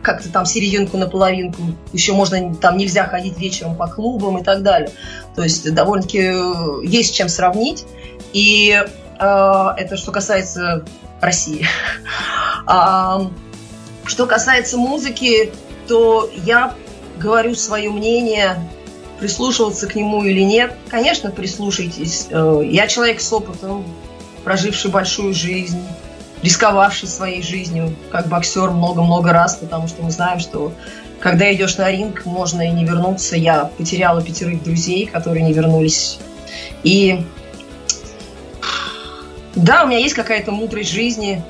как-то там серединку на половинку, еще можно, там нельзя ходить вечером по клубам и так далее. То есть довольно-таки э, есть чем сравнить. И э, это что касается России. *laughs* А, что касается музыки, то я говорю свое мнение прислушиваться к нему или нет. Конечно, прислушайтесь. Э, я человек с опытом, проживший большую жизнь, рисковавший своей жизнью, как боксер много-много раз, потому что мы знаем, что когда идешь на ринг, можно и не вернуться. Я потеряла пятерых друзей, которые не вернулись. И да, у меня есть какая-то мудрость жизни,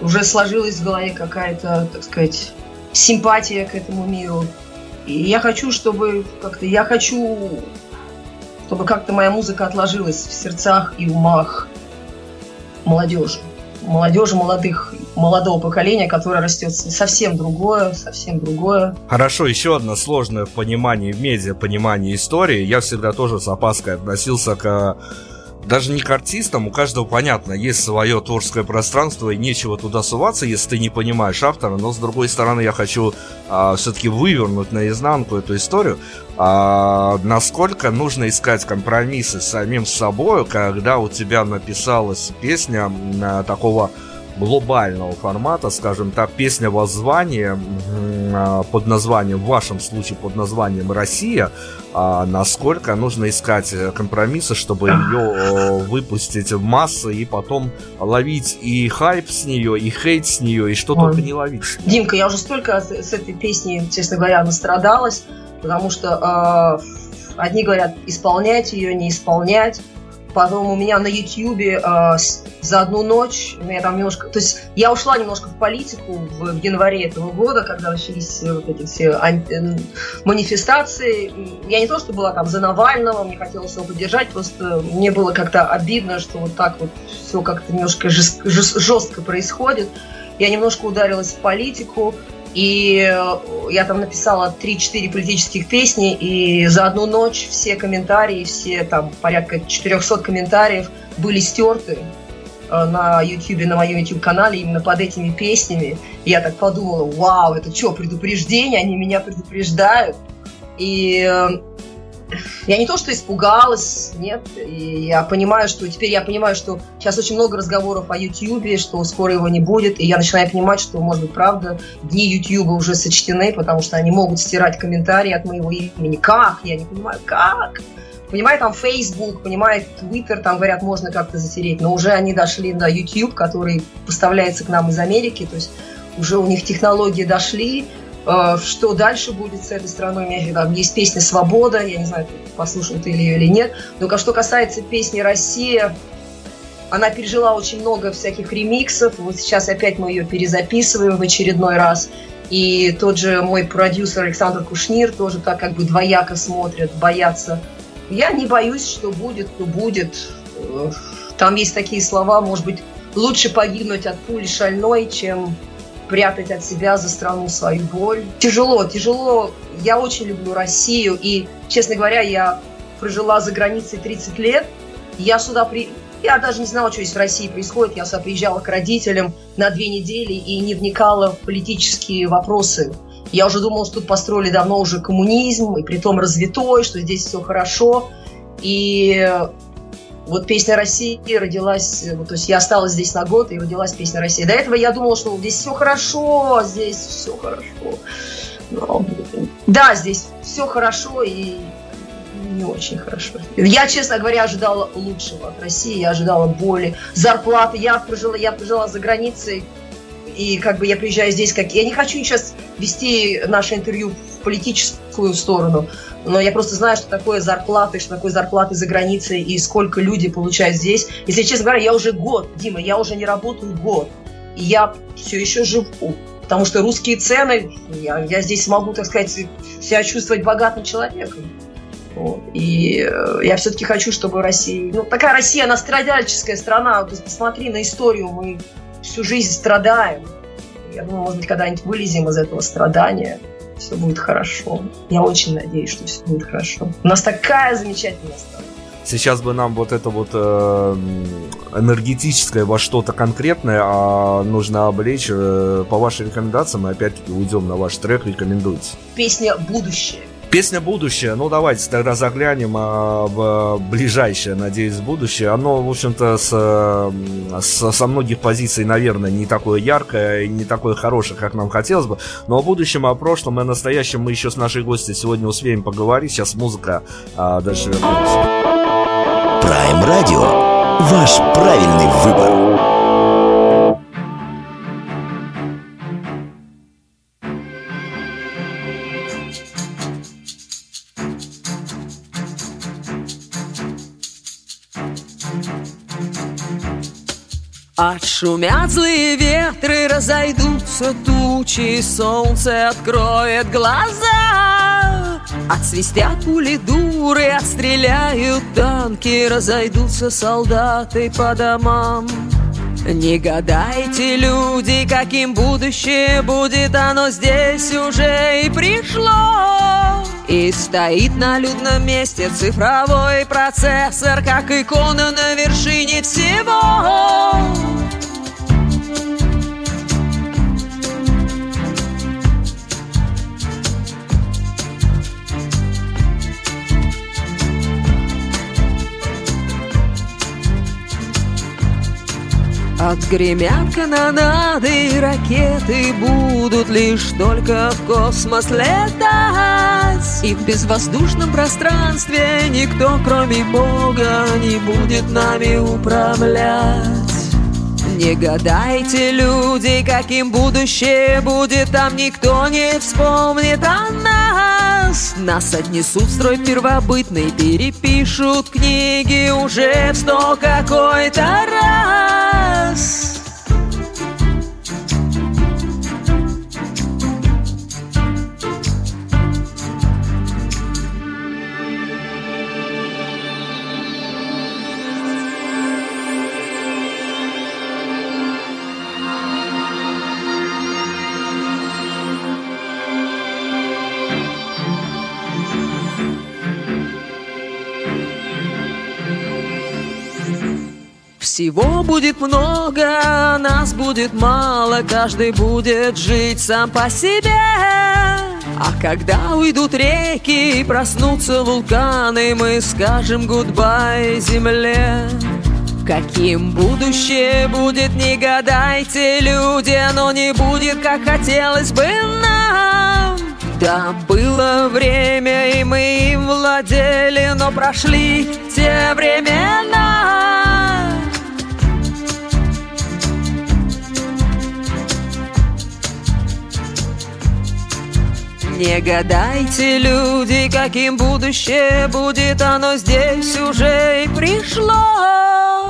уже сложилась в голове какая-то, так сказать, симпатия к этому миру. И я хочу, чтобы как-то, я хочу, чтобы как-то моя музыка отложилась в сердцах и умах молодежи. Молодежи, молодых, молодого поколения, которое растет совсем другое, совсем другое. Хорошо, еще одно сложное в понимании в медиа, понимание истории. Я всегда тоже с опаской относился к даже не к артистам, у каждого понятно, есть свое творческое пространство, и нечего туда суваться, если ты не понимаешь автора, но с другой стороны я хочу а, все-таки вывернуть наизнанку эту историю, а, насколько нужно искать компромиссы с самим собой, когда у тебя написалась песня а, такого глобального формата, скажем так, песня воззвания а, под названием, в вашем случае под названием «Россия», а насколько нужно искать э, компромиссы, чтобы ее выпустить в массы и потом ловить и хайп с нее, и хейт с нее, и что только не ловить. Димка, я уже столько с этой песни, честно говоря, настрадалась, потому что э, одни говорят исполнять ее, не исполнять, Потом у меня на Ютьюбе э, за одну ночь, меня там немножко, то есть я ушла немножко в политику в, в январе этого года, когда начались вот эти все анти, манифестации. Я не то, что была там за Навального, мне хотелось его поддержать, просто мне было как-то обидно, что вот так вот все как-то немножко жест, жестко происходит. Я немножко ударилась в политику, и э, я там написала 3-4 политических песни, и за одну ночь все комментарии, все там порядка 400 комментариев были стерты э, на YouTube, на моем YouTube-канале именно под этими песнями. И я так подумала, вау, это что, предупреждение? Они меня предупреждают. И э, я не то, что испугалась, нет, и я понимаю, что теперь я понимаю, что сейчас очень много разговоров о Ютьюбе, что скоро его не будет, и я начинаю понимать, что, может быть, правда, дни Ютьюба уже сочтены, потому что они могут стирать комментарии от моего имени. Как? Я не понимаю, как? Понимаю, там Facebook, понимаю, Twitter, там говорят, можно как-то затереть, но уже они дошли до YouTube, который поставляется к нам из Америки, то есть уже у них технологии дошли, что дальше будет с этой страной. У там есть песня «Свобода», я не знаю, послушал ты ее или нет. Но что касается песни «Россия», она пережила очень много всяких ремиксов. Вот сейчас опять мы ее перезаписываем в очередной раз. И тот же мой продюсер Александр Кушнир тоже так как бы двояко смотрит, боятся. Я не боюсь, что будет, то будет. Э, там есть такие слова, может быть, лучше погибнуть от пули шальной, чем прятать от себя за страну свою боль. Тяжело, тяжело. Я очень люблю Россию, и, честно говоря, я прожила за границей 30 лет. Я сюда при... Я даже не знала, что здесь в России происходит. Я сюда приезжала к родителям на две недели и не вникала в политические вопросы. Я уже думала, что тут построили давно уже коммунизм, и при том развитой, что здесь все хорошо. И вот песня России родилась, вот, то есть я осталась здесь на год, и родилась песня России. До этого я думала, что здесь все хорошо, здесь все хорошо. Но, да, здесь все хорошо и не очень хорошо. Я, честно говоря, ожидала лучшего от России, я ожидала боли, зарплаты. Я прожила, я прожила за границей, и как бы я приезжаю здесь, как я не хочу сейчас вести наше интервью политическую сторону, но я просто знаю, что такое зарплаты, что такое зарплаты за границей и сколько люди получают здесь. Если честно говоря, я уже год, Дима, я уже не работаю год, и я все еще живу. Потому что русские цены, я, я здесь могу, так сказать, себя чувствовать богатым человеком. Вот. И э, я все-таки хочу, чтобы Россия... Ну, такая Россия, она страдальческая страна. То посмотри на историю, мы всю жизнь страдаем. Я думаю, может быть, когда-нибудь вылезем из этого страдания все будет хорошо. Я очень надеюсь, что все будет хорошо. У нас такая замечательная страна. Сейчас бы нам вот это вот э, энергетическое во что-то конкретное а нужно облечь. Э, по вашей рекомендации мы опять-таки уйдем на ваш трек, рекомендуйте. Песня «Будущее». Песня «Будущее», ну давайте тогда заглянем а, в ближайшее, надеюсь, будущее. Оно, в общем-то, с, с, со многих позиций, наверное, не такое яркое и не такое хорошее, как нам хотелось бы. Но о будущем, о прошлом и о настоящем мы еще с нашей гостью сегодня успеем поговорить. Сейчас музыка а, дальше вернется. Prime Radio. Ваш правильный выбор. Отшумят злые ветры, разойдутся тучи, Солнце откроет глаза. Отсвистят пули дуры, отстреляют танки, Разойдутся солдаты по домам. Не гадайте, люди, каким будущее будет, оно здесь уже и пришло. И стоит на людном месте цифровой процессор, как икона на вершине всего. Отгремят канонады и ракеты Будут лишь только в космос летать. И в безвоздушном пространстве Никто, кроме Бога, не будет нами управлять не гадайте, люди, каким будущее будет Там никто не вспомнит о нас. Нас отнесут в строй первобытный Перепишут книги уже в сто какой-то раз Всего будет много, нас будет мало, каждый будет жить сам по себе. А когда уйдут реки и проснутся вулканы, мы скажем гудбай земле. Каким будущее будет, не гадайте, люди, оно не будет, как хотелось бы нам. Да, было время, и мы им владели, но прошли те времена. Не гадайте, люди, каким будущее будет, оно здесь уже и пришло.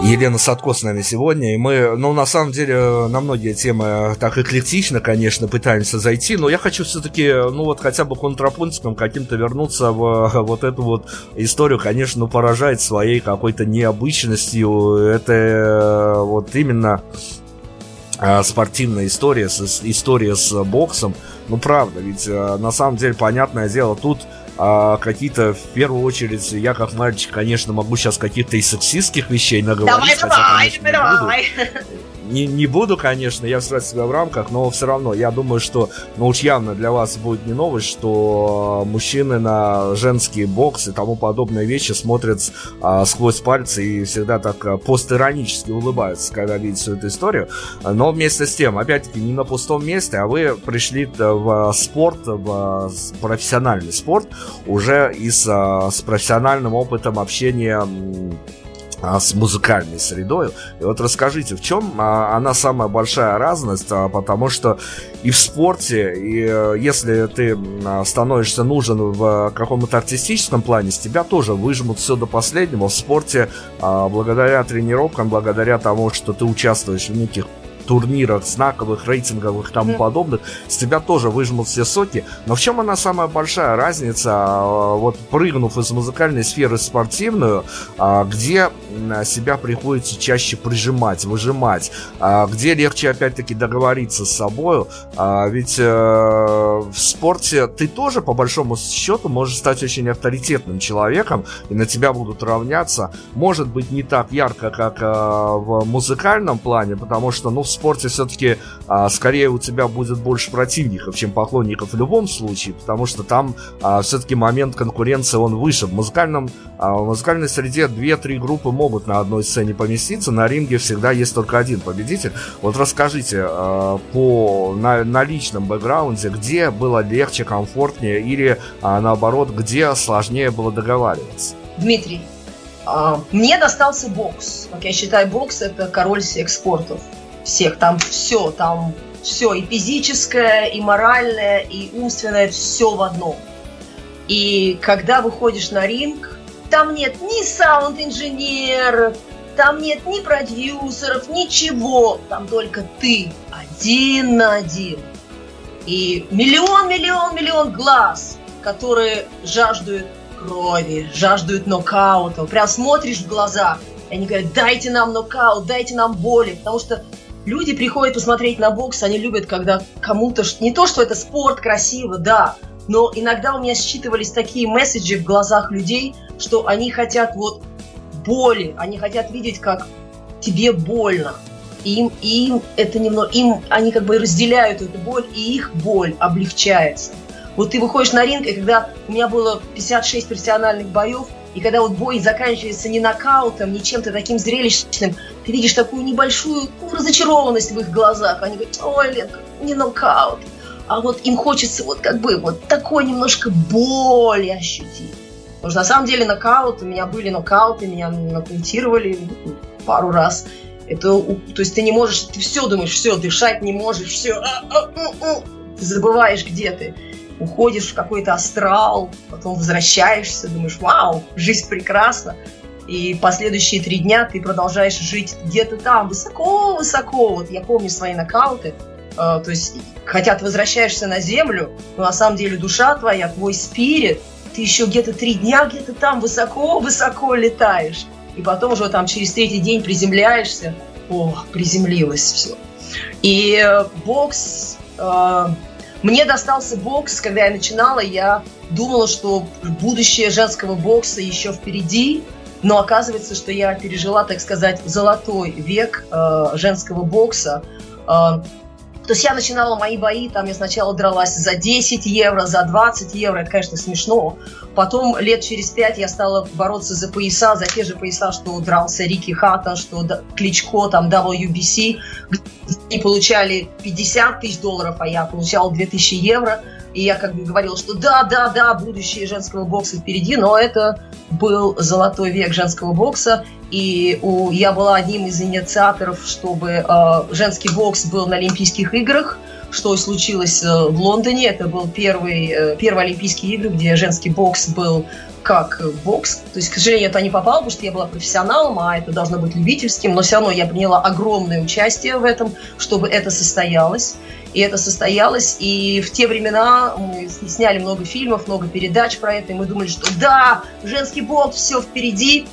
Елена Садко с нами сегодня, и мы, ну, на самом деле, на многие темы так эклектично, конечно, пытаемся зайти, но я хочу все-таки, ну, вот хотя бы контрапунктом каким-то вернуться в вот эту вот историю, конечно, поражает своей какой-то необычностью. Это э, вот именно спортивная история, история с боксом. Ну, правда, ведь э, на самом деле, понятное дело, тут а, какие-то, в первую очередь, я как мальчик, конечно, могу сейчас каких-то и сексистских вещей наговорить. Давай, хотя, давай, давай. Не, не буду, конечно, я встать себя в рамках, но все равно я думаю, что, ну уж явно для вас будет не новость, что мужчины на женские боксы и тому подобные вещи смотрят а, сквозь пальцы и всегда так а, постиронически улыбаются, когда видят всю эту историю. Но вместе с тем, опять-таки, не на пустом месте, а вы пришли в спорт, в профессиональный спорт, уже и с, с профессиональным опытом общения а, с музыкальной средой. И вот расскажите, в чем а, она самая большая разность, а, потому что и в спорте, и э, если ты становишься нужен в каком-то артистическом плане, с тебя тоже выжмут все до последнего. В спорте, благодаря тренировкам, благодаря тому, что ты участвуешь в неких турнирах, знаковых, рейтинговых и тому подобных, с тебя тоже выжмут все соки. Но в чем она самая большая разница, а, вот прыгнув из музыкальной сферы в спортивную, а, где себя приходится чаще прижимать, выжимать, а, где легче опять-таки договориться с собой, ведь э, в спорте ты тоже по большому счету можешь стать очень авторитетным человеком, и на тебя будут равняться, может быть не так ярко, как в музыкальном плане, потому что, ну, в спорте все-таки а, скорее у тебя будет больше противников, чем поклонников в любом случае, потому что там а, все-таки момент конкуренции он выше. В музыкальном а, в музыкальной среде 2-3 группы могут на одной сцене поместиться, на ринге всегда есть только один победитель. Вот расскажите а, по на, на личном бэкграунде, где было легче, комфортнее или а, наоборот, где сложнее было договариваться? Дмитрий, а, мне достался бокс. Как я считаю, бокс это король всех спортов. Всех. Там все, там все. И физическое, и моральное, и умственное, все в одном. И когда выходишь на ринг, там нет ни саунд-инженеров, там нет ни продюсеров, ничего. Там только ты один на один. И миллион, миллион, миллион глаз, которые жаждут крови, жаждут нокаута. Прям смотришь в глаза, и они говорят, дайте нам нокаут, дайте нам боли. Потому что люди приходят посмотреть на бокс, они любят, когда кому-то... Не то, что это спорт, красиво, да, но иногда у меня считывались такие месседжи в глазах людей, что они хотят вот боли, они хотят видеть, как тебе больно. Им, им это немного, им, они как бы разделяют эту боль, и их боль облегчается. Вот ты выходишь на ринг, и когда у меня было 56 профессиональных боев, и когда вот бой заканчивается не нокаутом, не чем-то таким зрелищным, ты видишь такую небольшую разочарованность в их глазах. Они говорят, ой, Ленка, не нокаут. А вот им хочется вот как бы вот такой немножко боли ощутить. Потому что на самом деле нокаут, у меня были нокауты, меня нокаутировали пару раз. Это, то есть ты не можешь, ты все думаешь, все, дышать не можешь, все, а, а, ты забываешь, где ты уходишь в какой-то астрал, потом возвращаешься, думаешь, вау, жизнь прекрасна. И последующие три дня ты продолжаешь жить где-то там, высоко-высоко. Вот я помню свои нокауты. Э, то есть, хотя ты возвращаешься на землю, но на самом деле душа твоя, твой спирит, ты еще где-то три дня где-то там высоко-высоко летаешь. И потом уже там через третий день приземляешься. О, приземлилось все. И э, бокс... Э, мне достался бокс, когда я начинала, я думала, что будущее женского бокса еще впереди, но оказывается, что я пережила, так сказать, золотой век э, женского бокса. Э, то есть я начинала мои бои, там я сначала дралась за 10 евро, за 20 евро, это, конечно, смешно. Потом лет через пять я стала бороться за пояса, за те же пояса, что дрался Рики Хата, что Кличко, там WBC. Они получали 50 тысяч долларов, а я получала 2000 евро. И я как бы говорила, что да, да, да, будущее женского бокса впереди, но это был золотой век женского бокса, и у, я была одним из инициаторов, чтобы э, женский бокс был на Олимпийских играх, что случилось э, в Лондоне. Это был первый, э, первые Олимпийские игры, где женский бокс был как бокс. То есть, к сожалению, это не попало, потому что я была профессионалом, а это должно быть любительским, но все равно я приняла огромное участие в этом, чтобы это состоялось. И это состоялось, и в те времена мы сняли много фильмов, много передач про это, и мы думали, что да, женский бокс, все впереди,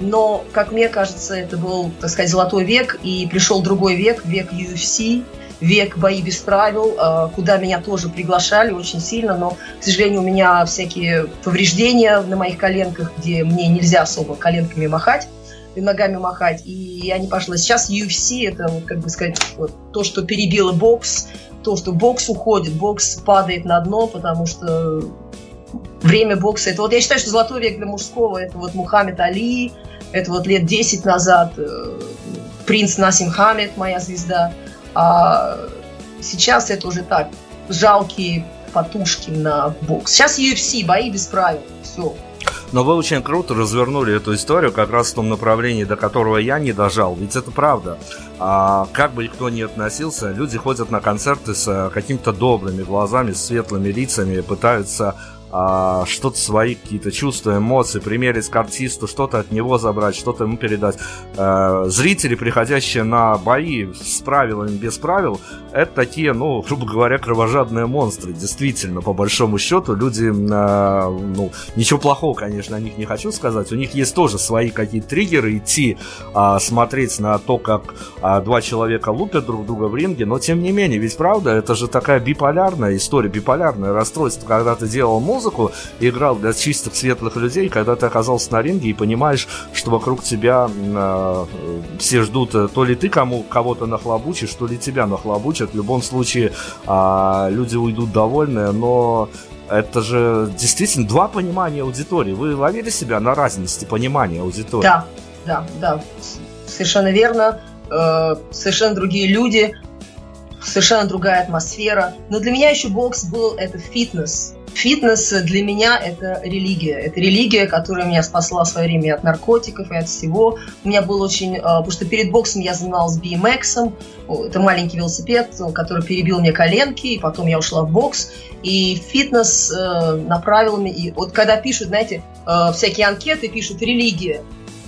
но, как мне кажется, это был, так сказать, золотой век, и пришел другой век, век UFC, век бои без правил, э, куда меня тоже приглашали очень сильно, но, к сожалению, у меня всякие повреждения на моих коленках, где мне нельзя особо коленками махать и ногами махать, и я не пошла. Сейчас UFC это, вот, как бы сказать, вот, то, что перебило бокс, то, что бокс уходит, бокс падает на дно, потому что время бокса, это вот я считаю, что золотой век для мужского, это вот Мухаммед Али, это вот лет 10 назад э, принц Насим Хамед, моя звезда, а сейчас это уже так, жалкие потушки на бокс. Сейчас UFC, бои без правил, все. Но вы очень круто развернули эту историю как раз в том направлении, до которого я не дожал. Ведь это правда. А, как бы никто ни относился, люди ходят на концерты с э, какими-то добрыми глазами, светлыми лицами, пытаются а, что-то свои какие-то чувства, эмоции, примерить к артисту, что-то от него забрать, что-то ему передать. А, зрители, приходящие на бои с правилами, без правил, это такие, ну, грубо говоря, кровожадные монстры. Действительно, по большому счету, люди, а, ну, ничего плохого, конечно, о них не хочу сказать. У них есть тоже свои какие-то триггеры, идти а, смотреть на то, как а, два человека лупят друг друга в ринге, но тем не менее, ведь правда, это же такая биполярная история, биполярное расстройство, когда ты делал музыку, музыку и играл для чистых светлых людей, когда ты оказался на ринге и понимаешь, что вокруг тебя э, все ждут, э, то ли ты кому кого-то нахлобучишь, то ли тебя нахлобучат. В любом случае э, люди уйдут довольные, но это же действительно два понимания аудитории. Вы ловили себя на разности понимания аудитории? Да, да, да. Совершенно верно. Э, совершенно другие люди, совершенно другая атмосфера. Но для меня еще бокс был это фитнес. Фитнес для меня это религия. Это религия, которая меня спасла в свое время от наркотиков и от всего. У меня был очень... Э, потому что перед боксом я занималась BMX. Это маленький велосипед, который перебил мне коленки. И потом я ушла в бокс. И фитнес э, направил меня... И вот когда пишут, знаете, э, всякие анкеты, пишут религия.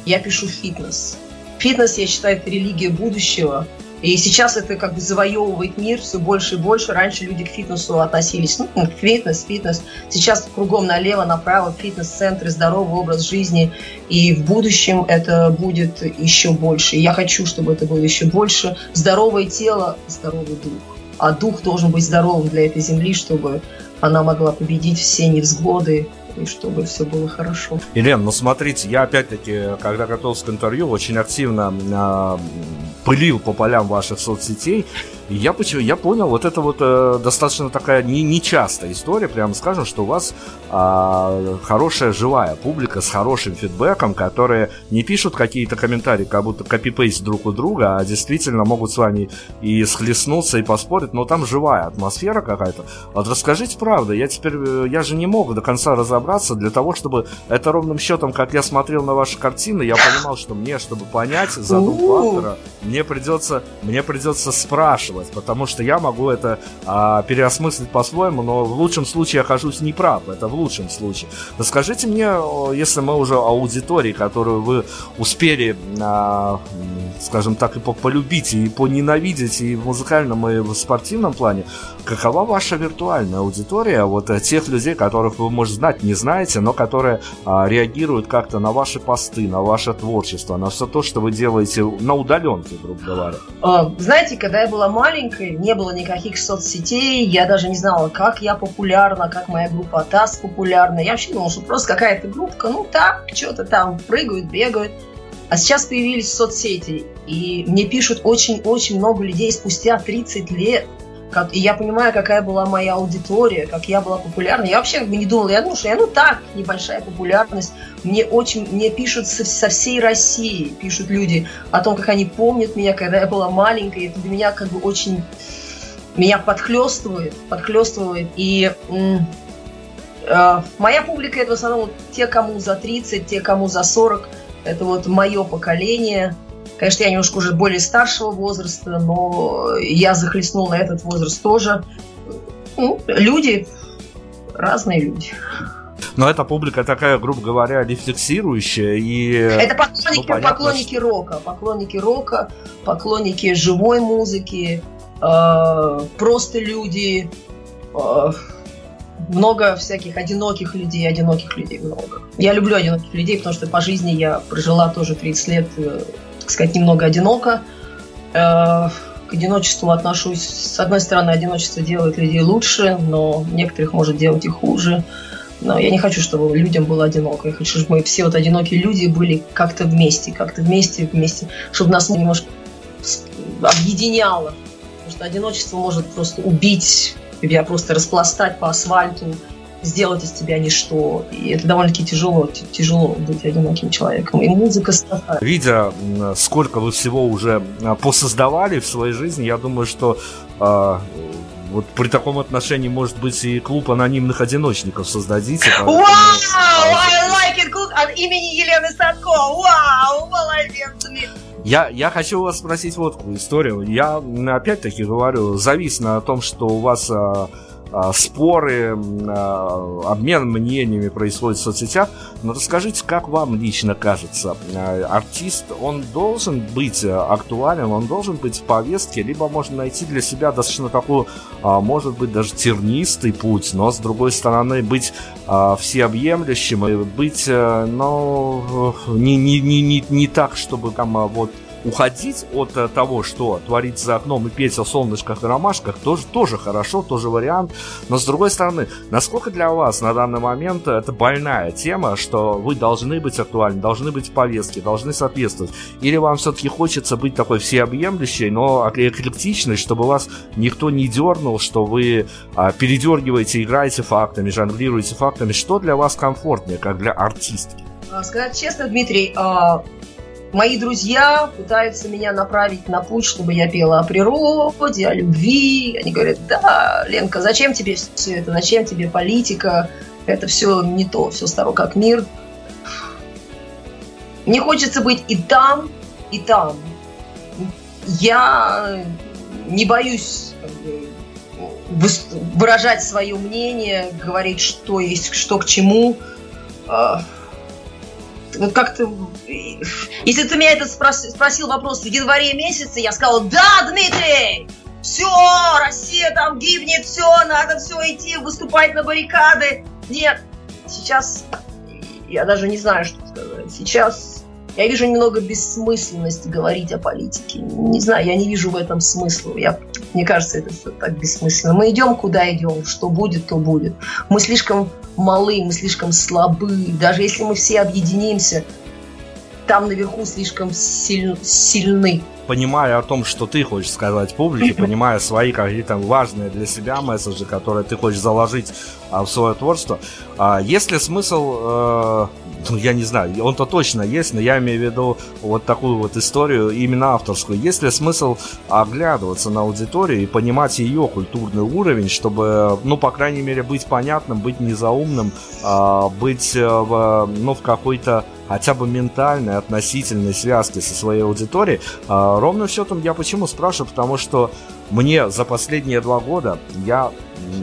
Я пишу фитнес. Фитнес, я считаю, это религия будущего. И сейчас это как бы завоевывает мир все больше и больше. Раньше люди к фитнесу относились, ну, фитнес, фитнес. Сейчас кругом налево, направо, фитнес-центры, здоровый образ жизни. И в будущем это будет еще больше. Я хочу, чтобы это было еще больше. Здоровое тело, здоровый дух. А дух должен быть здоровым для этой земли, чтобы она могла победить все невзгоды, и чтобы все было хорошо. Елена, ну смотрите, я опять-таки, когда готовился к интервью, очень активно э, пылил по полям ваших соцсетей, и я, почему, я понял, вот это вот э, достаточно такая не, нечастая история, прямо скажем, что у вас э, хорошая живая публика с хорошим фидбэком, которые не пишут какие-то комментарии, как будто копипейст друг у друга, а действительно могут с вами и схлестнуться, и поспорить, но там живая атмосфера какая-то. Вот расскажите правду, я теперь, э, я же не мог до конца разобраться. Для того, чтобы это ровным счетом, как я смотрел на ваши картины, я понимал, что мне, чтобы понять задумку автора, мне придется, мне придется спрашивать делать, потому что я могу это а, переосмыслить по-своему, но в лучшем случае я окажусь неправ, это в лучшем случае. Расскажите мне, если мы уже аудитории, которую вы успели, а, скажем так, и полюбить, и поненавидеть и в музыкальном, и в спортивном плане, какова ваша виртуальная аудитория, вот э, тех людей, которых вы, может, знать не знаете, но которые а, реагируют как-то на ваши посты, на ваше творчество, на все то, что вы делаете на удаленке, грубо говоря? А, знаете, когда я была маленькой, не было никаких соцсетей, я даже не знала, как я популярна, как моя группа ТАСС популярна. Я вообще думала, что просто какая-то группка, ну так, что-то там прыгают, бегают. А сейчас появились соцсети, и мне пишут очень-очень много людей спустя 30 лет. Как, и я понимаю, какая была моя аудитория, как я была популярна. Я вообще как бы не думала, я думала, что я ну так, небольшая популярность. Мне очень, мне пишут со, со всей России, пишут люди о том, как они помнят меня, когда я была маленькой. Это для меня как бы очень меня подхлестывает, подхлестывает. И э, моя публика это в основном те, кому за 30, те, кому за 40 это вот мое поколение. Конечно, я немножко уже более старшего возраста, но я захлестнул на этот возраст тоже. Ну, люди, разные люди. Но эта публика такая, грубо говоря, рефлексирующая и... Это поклонники, ну, поклонники что... рока, поклонники рока, поклонники живой музыки, э, просто люди, э, много всяких одиноких людей, одиноких людей много. Я люблю одиноких людей, потому что по жизни я прожила тоже 30 лет, э, сказать, немного одиноко. Э, к одиночеству отношусь, с одной стороны, одиночество делает людей лучше, но некоторых может делать и хуже. Но я не хочу, чтобы людям было одиноко. Я хочу, чтобы мы все вот одинокие люди были как-то вместе, как-то вместе, вместе, чтобы нас немножко объединяло. Потому что одиночество может просто убить тебя просто распластать по асфальту, сделать из тебя ничто. И это довольно-таки тяжело, тяжело быть одиноким человеком. И музыка спасает. Видя, сколько вы всего уже а, посоздавали в своей жизни, я думаю, что э, вот при таком отношении, может быть, и клуб анонимных одиночников создадите. *laughs* Вау! I like it! Клуб от имени Елены Садко! Вау! Молодец! Я, я хочу вас спросить вот какую историю. Я опять-таки говорю, завис на том, что у вас а, а, споры, а, обмен мнениями происходит в соцсетях. Но расскажите, как вам лично кажется, а, артист, он должен быть актуален, он должен быть в повестке, либо можно найти для себя достаточно такой, может быть, даже тернистый путь, но с другой стороны быть всеобъемлющим и быть, ну, не, не, не, не, не так, чтобы там вот уходить от э, того, что творится за окном и петь о солнышках и ромашках, тоже, тоже хорошо, тоже вариант. Но с другой стороны, насколько для вас на данный момент это больная тема, что вы должны быть актуальны, должны быть в повестке, должны соответствовать? Или вам все-таки хочется быть такой всеобъемлющей, но эклектичной, чтобы вас никто не дернул, что вы а, передергиваете, играете фактами, жонглируете фактами? Что для вас комфортнее, как для артистки? А, сказать честно, Дмитрий, а, мои друзья пытаются меня направить на путь, чтобы я пела о природе, о любви. Они говорят, да, Ленка, зачем тебе все это, зачем тебе политика? Это все не то, все старо как мир. Мне хочется быть и там, и там. Я не боюсь выражать свое мнение, говорить, что есть, что к чему. Вот как-то... Если ты меня это спрос, спросил вопрос в январе месяце, я сказала, да, Дмитрий, все, Россия там гибнет, все, надо все идти, выступать на баррикады. Нет, сейчас я даже не знаю, что сказать. Сейчас я вижу немного бессмысленности говорить о политике. Не знаю, я не вижу в этом смысла. Я, мне кажется, это все так бессмысленно. Мы идем, куда идем. Что будет, то будет. Мы слишком малы, мы слишком слабы. Даже если мы все объединимся, там наверху слишком силь, сильны. Понимая о том, что ты хочешь сказать публике, *laughs* понимая свои какие-то важные для себя месседжи, которые ты хочешь заложить а, в свое творчество, а, есть ли смысл э, ну, я не знаю, он-то точно есть, но я имею в виду вот такую вот историю, именно авторскую. Есть ли смысл оглядываться на аудиторию и понимать ее культурный уровень, чтобы, ну, по крайней мере, быть понятным, быть незаумным, а, быть э, в, ну, в какой-то хотя бы ментальной, относительной связке со своей аудиторией. А, ровно счетом я почему спрашиваю, потому что мне за последние два года я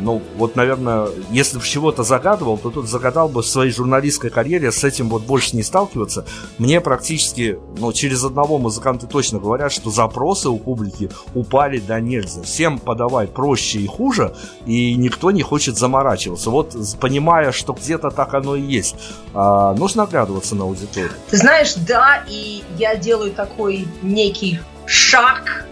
ну, вот, наверное, если бы чего-то загадывал, то тут загадал бы в своей журналистской карьере с этим вот больше не сталкиваться. Мне практически, ну, через одного музыканты точно говорят, что запросы у публики упали до нельзя. Всем подавай проще и хуже, и никто не хочет заморачиваться. Вот, понимая, что где-то так оно и есть, а, нужно оглядываться на аудиторию. Ты знаешь, да, и я делаю такой некий шаг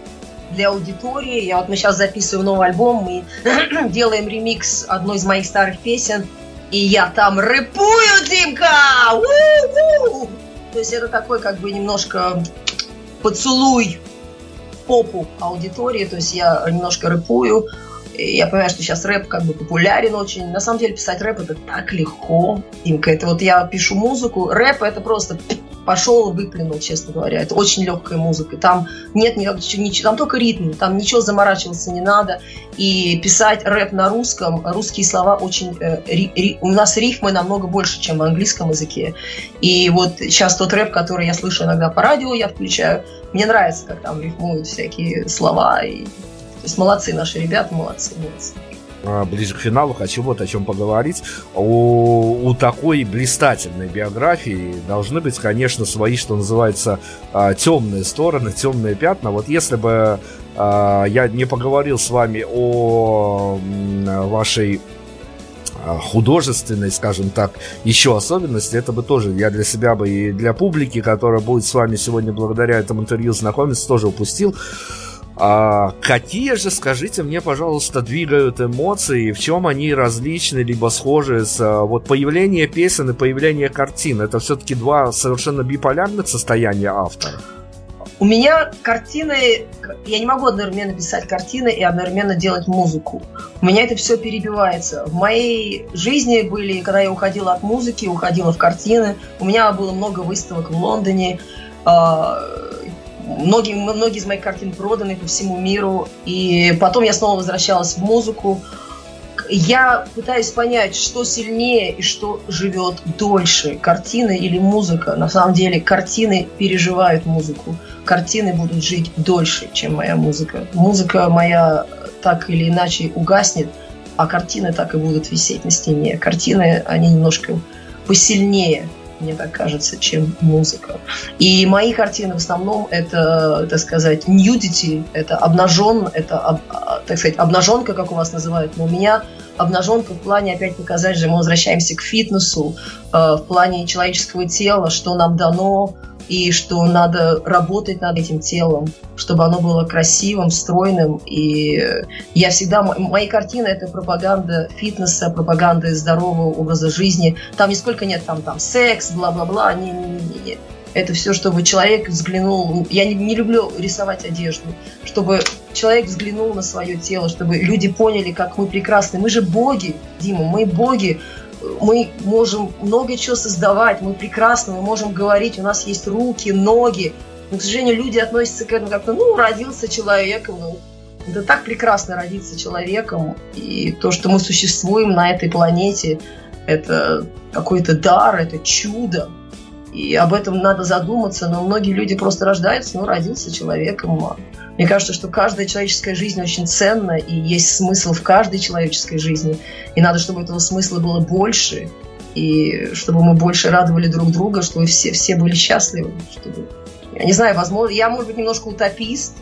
для аудитории. Я вот мы сейчас записываем новый альбом, мы *clears throat* делаем ремикс одной из моих старых песен, и я там рэпую, Димка! У-у-у! То есть это такой как бы немножко поцелуй попу аудитории, то есть я немножко рэпую, я понимаю, что сейчас рэп как бы популярен очень. На самом деле писать рэп это так легко. Димка, это вот я пишу музыку. Рэп это просто пошел выплюнул, честно говоря. Это очень легкая музыка. Там нет ничего, там только ритм, там ничего заморачиваться не надо. И писать рэп на русском, русские слова очень... Э, ри, ри, у нас рифмы намного больше, чем в английском языке. И вот сейчас тот рэп, который я слышу иногда по радио, я включаю, мне нравится, как там рифмуют всякие слова. И, то есть молодцы наши ребята, молодцы, молодцы. А, ближе к финалу хочу вот о чем поговорить. У, у такой блистательной биографии должны быть, конечно, свои, что называется, а, темные стороны, темные пятна. Вот если бы а, я не поговорил с вами о вашей художественной, скажем так, еще особенности, это бы тоже я для себя бы и для публики, которая будет с вами сегодня благодаря этому интервью знакомиться, тоже упустил. А какие же, скажите мне, пожалуйста, двигают эмоции, в чем они различны, либо схожи с а, вот появление песен и появление картин? Это все-таки два совершенно биполярных состояния автора. У меня картины, я не могу одновременно писать картины и одновременно делать музыку. У меня это все перебивается. В моей жизни были, когда я уходила от музыки, уходила в картины. У меня было много выставок в Лондоне. А, многие, многие из моих картин проданы по всему миру. И потом я снова возвращалась в музыку. Я пытаюсь понять, что сильнее и что живет дольше, картины или музыка. На самом деле картины переживают музыку. Картины будут жить дольше, чем моя музыка. Музыка моя так или иначе угаснет, а картины так и будут висеть на стене. Картины, они немножко посильнее мне так кажется, чем музыка. И мои картины в основном это, так сказать, nudity, это обнажен, это, а, так сказать, обнаженка, как у вас называют, но у меня обнаженка в плане опять показать же, мы возвращаемся к фитнесу, э, в плане человеческого тела, что нам дано, и что надо работать над этим телом, чтобы оно было красивым, стройным. И я всегда... Мои картины — это пропаганда фитнеса, пропаганда здорового образа жизни. Там нисколько нет там, там секс, бла-бла-бла. Не-не-не. Это все, чтобы человек взглянул... Я не, не люблю рисовать одежду. Чтобы человек взглянул на свое тело, чтобы люди поняли, как мы прекрасны. Мы же боги, Дима, мы боги мы можем много чего создавать, мы прекрасны, мы можем говорить, у нас есть руки, ноги. Но, к сожалению, люди относятся к этому как-то, ну, родился человеком, ну, это так прекрасно родиться человеком, и то, что мы существуем на этой планете, это какой-то дар, это чудо. И об этом надо задуматься, но многие люди просто рождаются, ну, родился человеком. Мне кажется, что каждая человеческая жизнь очень ценна, и есть смысл в каждой человеческой жизни. И надо, чтобы этого смысла было больше, и чтобы мы больше радовали друг друга, чтобы все, все были счастливы. Чтобы... Я не знаю, возможно, я, может быть, немножко утопист,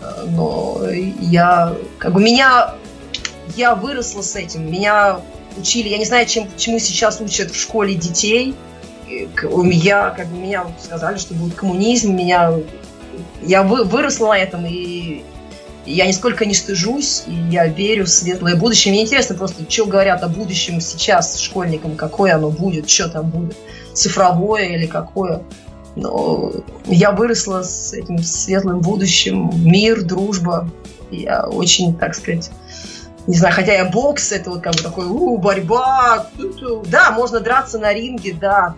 э, но я, как бы, меня, я выросла с этим, меня учили, я не знаю, чем, чему сейчас учат в школе детей, я, как бы, меня сказали, что будет коммунизм, меня я вы, выросла на этом, и я нисколько не стыжусь, и я верю в светлое будущее. Мне интересно просто, что говорят о будущем сейчас школьникам, какое оно будет, что там будет, цифровое или какое. Но я выросла с этим светлым будущим, мир, дружба. Я очень, так сказать, не знаю, хотя я бокс, это вот как бы такой, у, борьба, да, можно драться на ринге, да,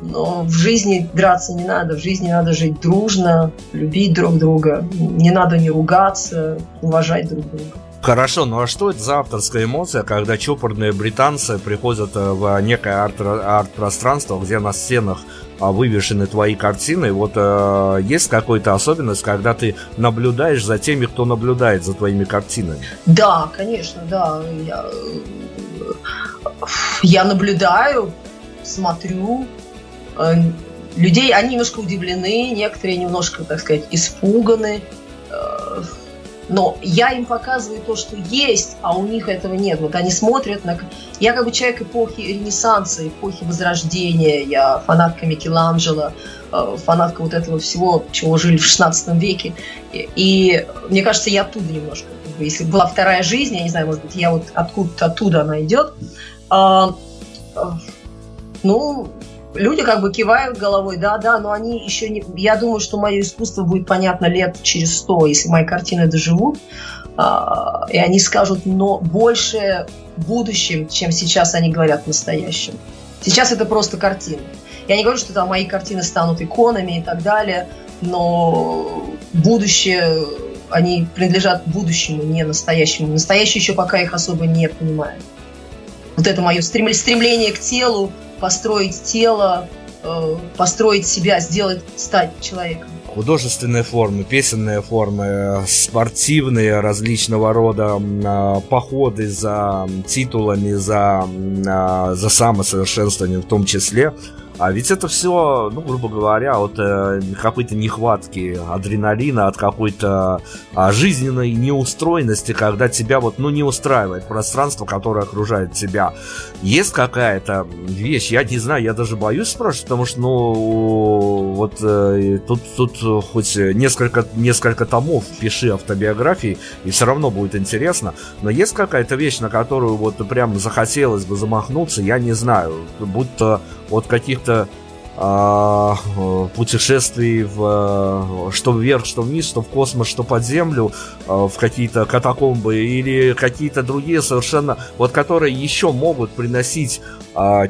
но в жизни драться не надо, в жизни надо жить дружно, любить друг друга, не надо не ругаться, уважать друг друга. Хорошо, ну а что это за авторская эмоция, когда чопорные британцы приходят э, в некое арт- арт-пространство, где на стенах а, вывешены твои картины. Вот э, есть какая-то особенность, когда ты наблюдаешь за теми, кто наблюдает за твоими картинами? Да, конечно, да. Я, э, я наблюдаю, смотрю, людей, они немножко удивлены, некоторые немножко, так сказать, испуганы. Э, но я им показываю то, что есть, а у них этого нет. Вот они смотрят на... Я как бы человек эпохи Ренессанса, эпохи Возрождения. Я фанатка Микеланджело, э, фанатка вот этого всего, чего жили в 16 веке. И, мне кажется, я оттуда немножко. Если была вторая жизнь, я не знаю, может быть, я вот откуда-то оттуда она идет. Ну, люди как бы кивают головой, да, да, но они еще не... Я думаю, что мое искусство будет понятно лет через сто, если мои картины доживут, а, и они скажут, но больше будущем, чем сейчас они говорят настоящем. Сейчас это просто картины. Я не говорю, что там мои картины станут иконами и так далее, но будущее, они принадлежат будущему, не настоящему. Настоящее еще пока их особо не понимает. Вот это мое стремление к телу, построить тело, э, построить себя, сделать, стать человеком. Художественные формы, песенные формы, спортивные различного рода э, походы за титулами, за, э, за самосовершенствованием в том числе – а ведь это все, ну, грубо говоря, от э, какой-то нехватки адреналина, от какой-то э, жизненной неустроенности, когда тебя вот, ну, не устраивает пространство, которое окружает тебя. Есть какая-то вещь, я не знаю, я даже боюсь спрашивать, потому что, ну, вот э, тут, тут хоть несколько, несколько томов пиши автобиографии, и все равно будет интересно, но есть какая-то вещь, на которую вот прям захотелось бы замахнуться, я не знаю, будто от каких-то а, путешествий в, а, что вверх, что вниз, что в космос, что под землю, а, в какие-то катакомбы или какие-то другие совершенно, вот которые еще могут приносить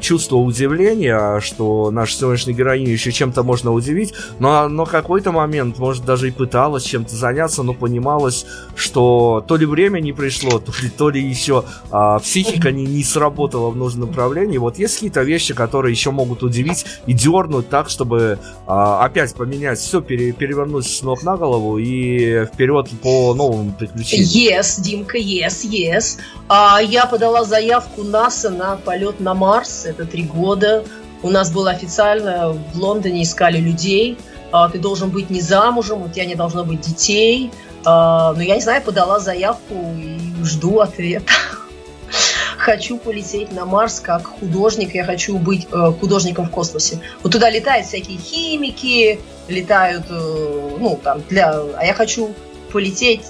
чувство удивления, что наш сегодняшний героиню еще чем-то можно удивить, но, но какой-то момент, может, даже и пыталась чем-то заняться, но понималось, что то ли время не пришло, то ли, то ли еще а, психика не, не сработала в нужном направлении. Вот есть какие-то вещи, которые еще могут удивить и дернуть так, чтобы а, опять поменять все, пере, перевернуть с ног на голову и вперед по новым приключениям. Yes, Димка, yes, yes. А, я подала заявку НАСА на полет на Марс Марс, это три года. У нас было официально, в Лондоне искали людей. А, ты должен быть не замужем, у тебя не должно быть детей. А, но я не знаю, подала заявку и жду ответа. *laughs* хочу полететь на Марс как художник, я хочу быть э, художником в космосе. Вот туда летают всякие химики, летают, э, ну, там, для... А я хочу полететь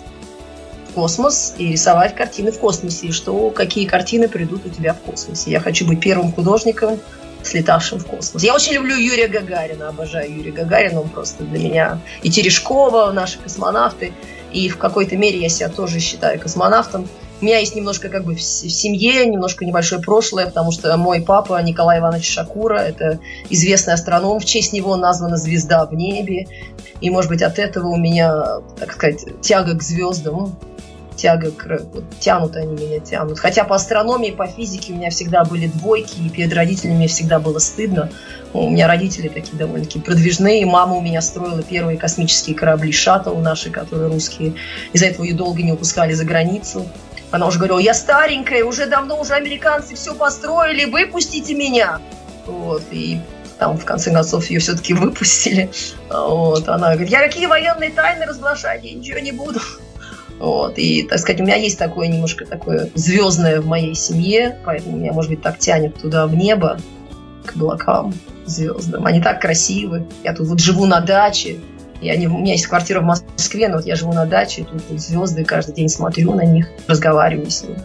космос и рисовать картины в космосе, и что, какие картины придут у тебя в космосе. Я хочу быть первым художником, слетавшим в космос. Я очень люблю Юрия Гагарина, обожаю Юрия Гагарина, он просто для меня и Терешкова, наши космонавты, и в какой-то мере я себя тоже считаю космонавтом. У меня есть немножко как бы в семье, немножко небольшое прошлое, потому что мой папа Николай Иванович Шакура, это известный астроном, в честь него названа звезда в небе. И, может быть, от этого у меня, так сказать, тяга к звездам тяга, вот, тянут они меня, тянут. Хотя по астрономии, по физике у меня всегда были двойки, и перед родителями мне всегда было стыдно. У меня родители такие довольно-таки продвижные. Мама у меня строила первые космические корабли «Шаттл» наши, которые русские. Из-за этого ее долго не упускали за границу. Она уже говорила, я старенькая, уже давно уже американцы все построили, выпустите меня. Вот, и там, в конце концов, ее все-таки выпустили. Вот, она говорит, я какие военные тайны разглашать, я ничего не буду. Вот, и, так сказать, у меня есть такое немножко такое звездное в моей семье, поэтому меня, может быть, так тянет туда в небо, к облакам звездам. Они так красивы. Я тут вот живу на даче, я не, у меня есть квартира в Москве, но вот я живу на даче, тут вот звезды, каждый день смотрю на них, разговариваю с ними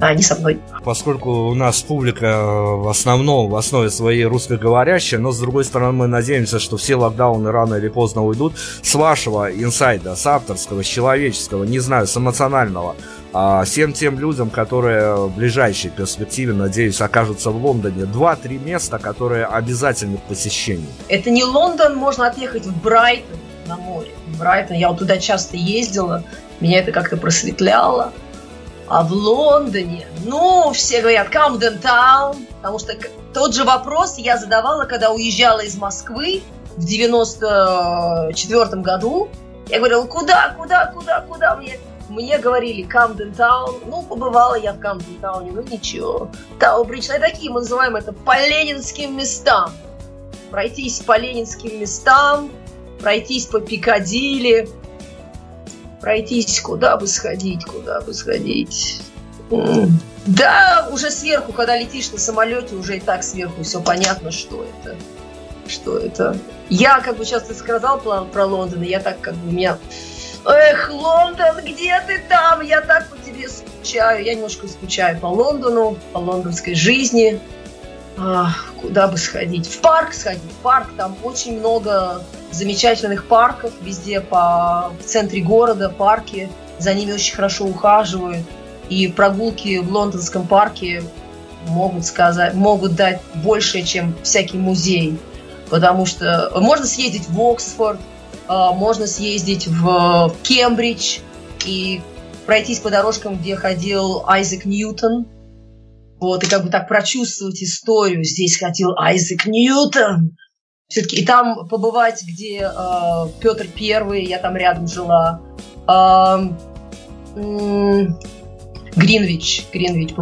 а они со мной. Поскольку у нас публика э, в основном, в основе своей русскоговорящая, но с другой стороны мы надеемся, что все локдауны рано или поздно уйдут. С вашего инсайда, с авторского, с человеческого, не знаю, с эмоционального, а всем тем людям, которые в ближайшей перспективе, надеюсь, окажутся в Лондоне, два-три места, которые обязательны к посещению. Это не Лондон, можно отъехать в Брайтон на море. Брайтон, я вот туда часто ездила, меня это как-то просветляло. А в Лондоне, ну, все говорят Камден Таун, потому что тот же вопрос я задавала, когда уезжала из Москвы в 94 году. Я говорила, куда, куда, куда, куда мне? Мне говорили Камден Таун. Ну, побывала я в Камден Тауне, ну ничего. Таубридж, ну, такие мы называем это по ленинским местам. Пройтись по ленинским местам, пройтись по Пикадилли, пройтись, куда бы сходить, куда бы сходить. Да, уже сверху, когда летишь на самолете, уже и так сверху все понятно, что это. Что это. Я, как бы сейчас ты сказал про, про Лондон, я так как бы у меня... Эх, Лондон, где ты там? Я так по тебе скучаю. Я немножко скучаю по Лондону, по лондонской жизни. Куда бы сходить? В парк сходить. В парк, там очень много замечательных парков везде по в центре города, парки. За ними очень хорошо ухаживают. И прогулки в лондонском парке могут сказать, могут дать больше, чем всякий музей. Потому что можно съездить в Оксфорд, а, можно съездить в Кембридж и пройтись по дорожкам, где ходил Айзек Ньютон, вот, и как бы так прочувствовать историю. Здесь ходил Айзек Ньютон. Все-таки и там побывать, где э, Петр Первый, я там рядом жила. Э, э, Гринвич, Гринвич,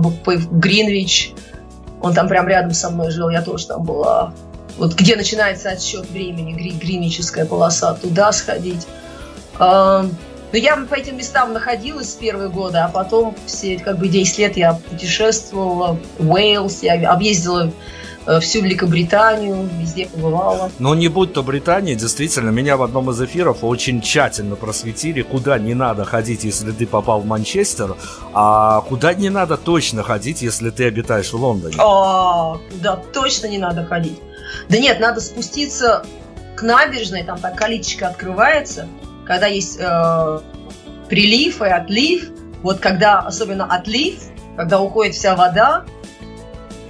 Гринвич. Он там прям рядом со мной жил, я тоже там была. Вот где начинается отсчет времени, гринвическая полоса, туда сходить. Э, но я по этим местам находилась с первого года, а потом все как бы 10 лет я путешествовала, Уэйлс, я объездила э, всю Великобританию, везде побывала. Но не будь то Британия, действительно, меня в одном из эфиров очень тщательно просветили, куда не надо ходить, если ты попал в Манчестер, а куда не надо точно ходить, если ты обитаешь в Лондоне. А, куда точно не надо ходить? Да нет, надо спуститься к набережной, там так количечко открывается, когда есть э, прилив и отлив, вот когда особенно отлив, когда уходит вся вода,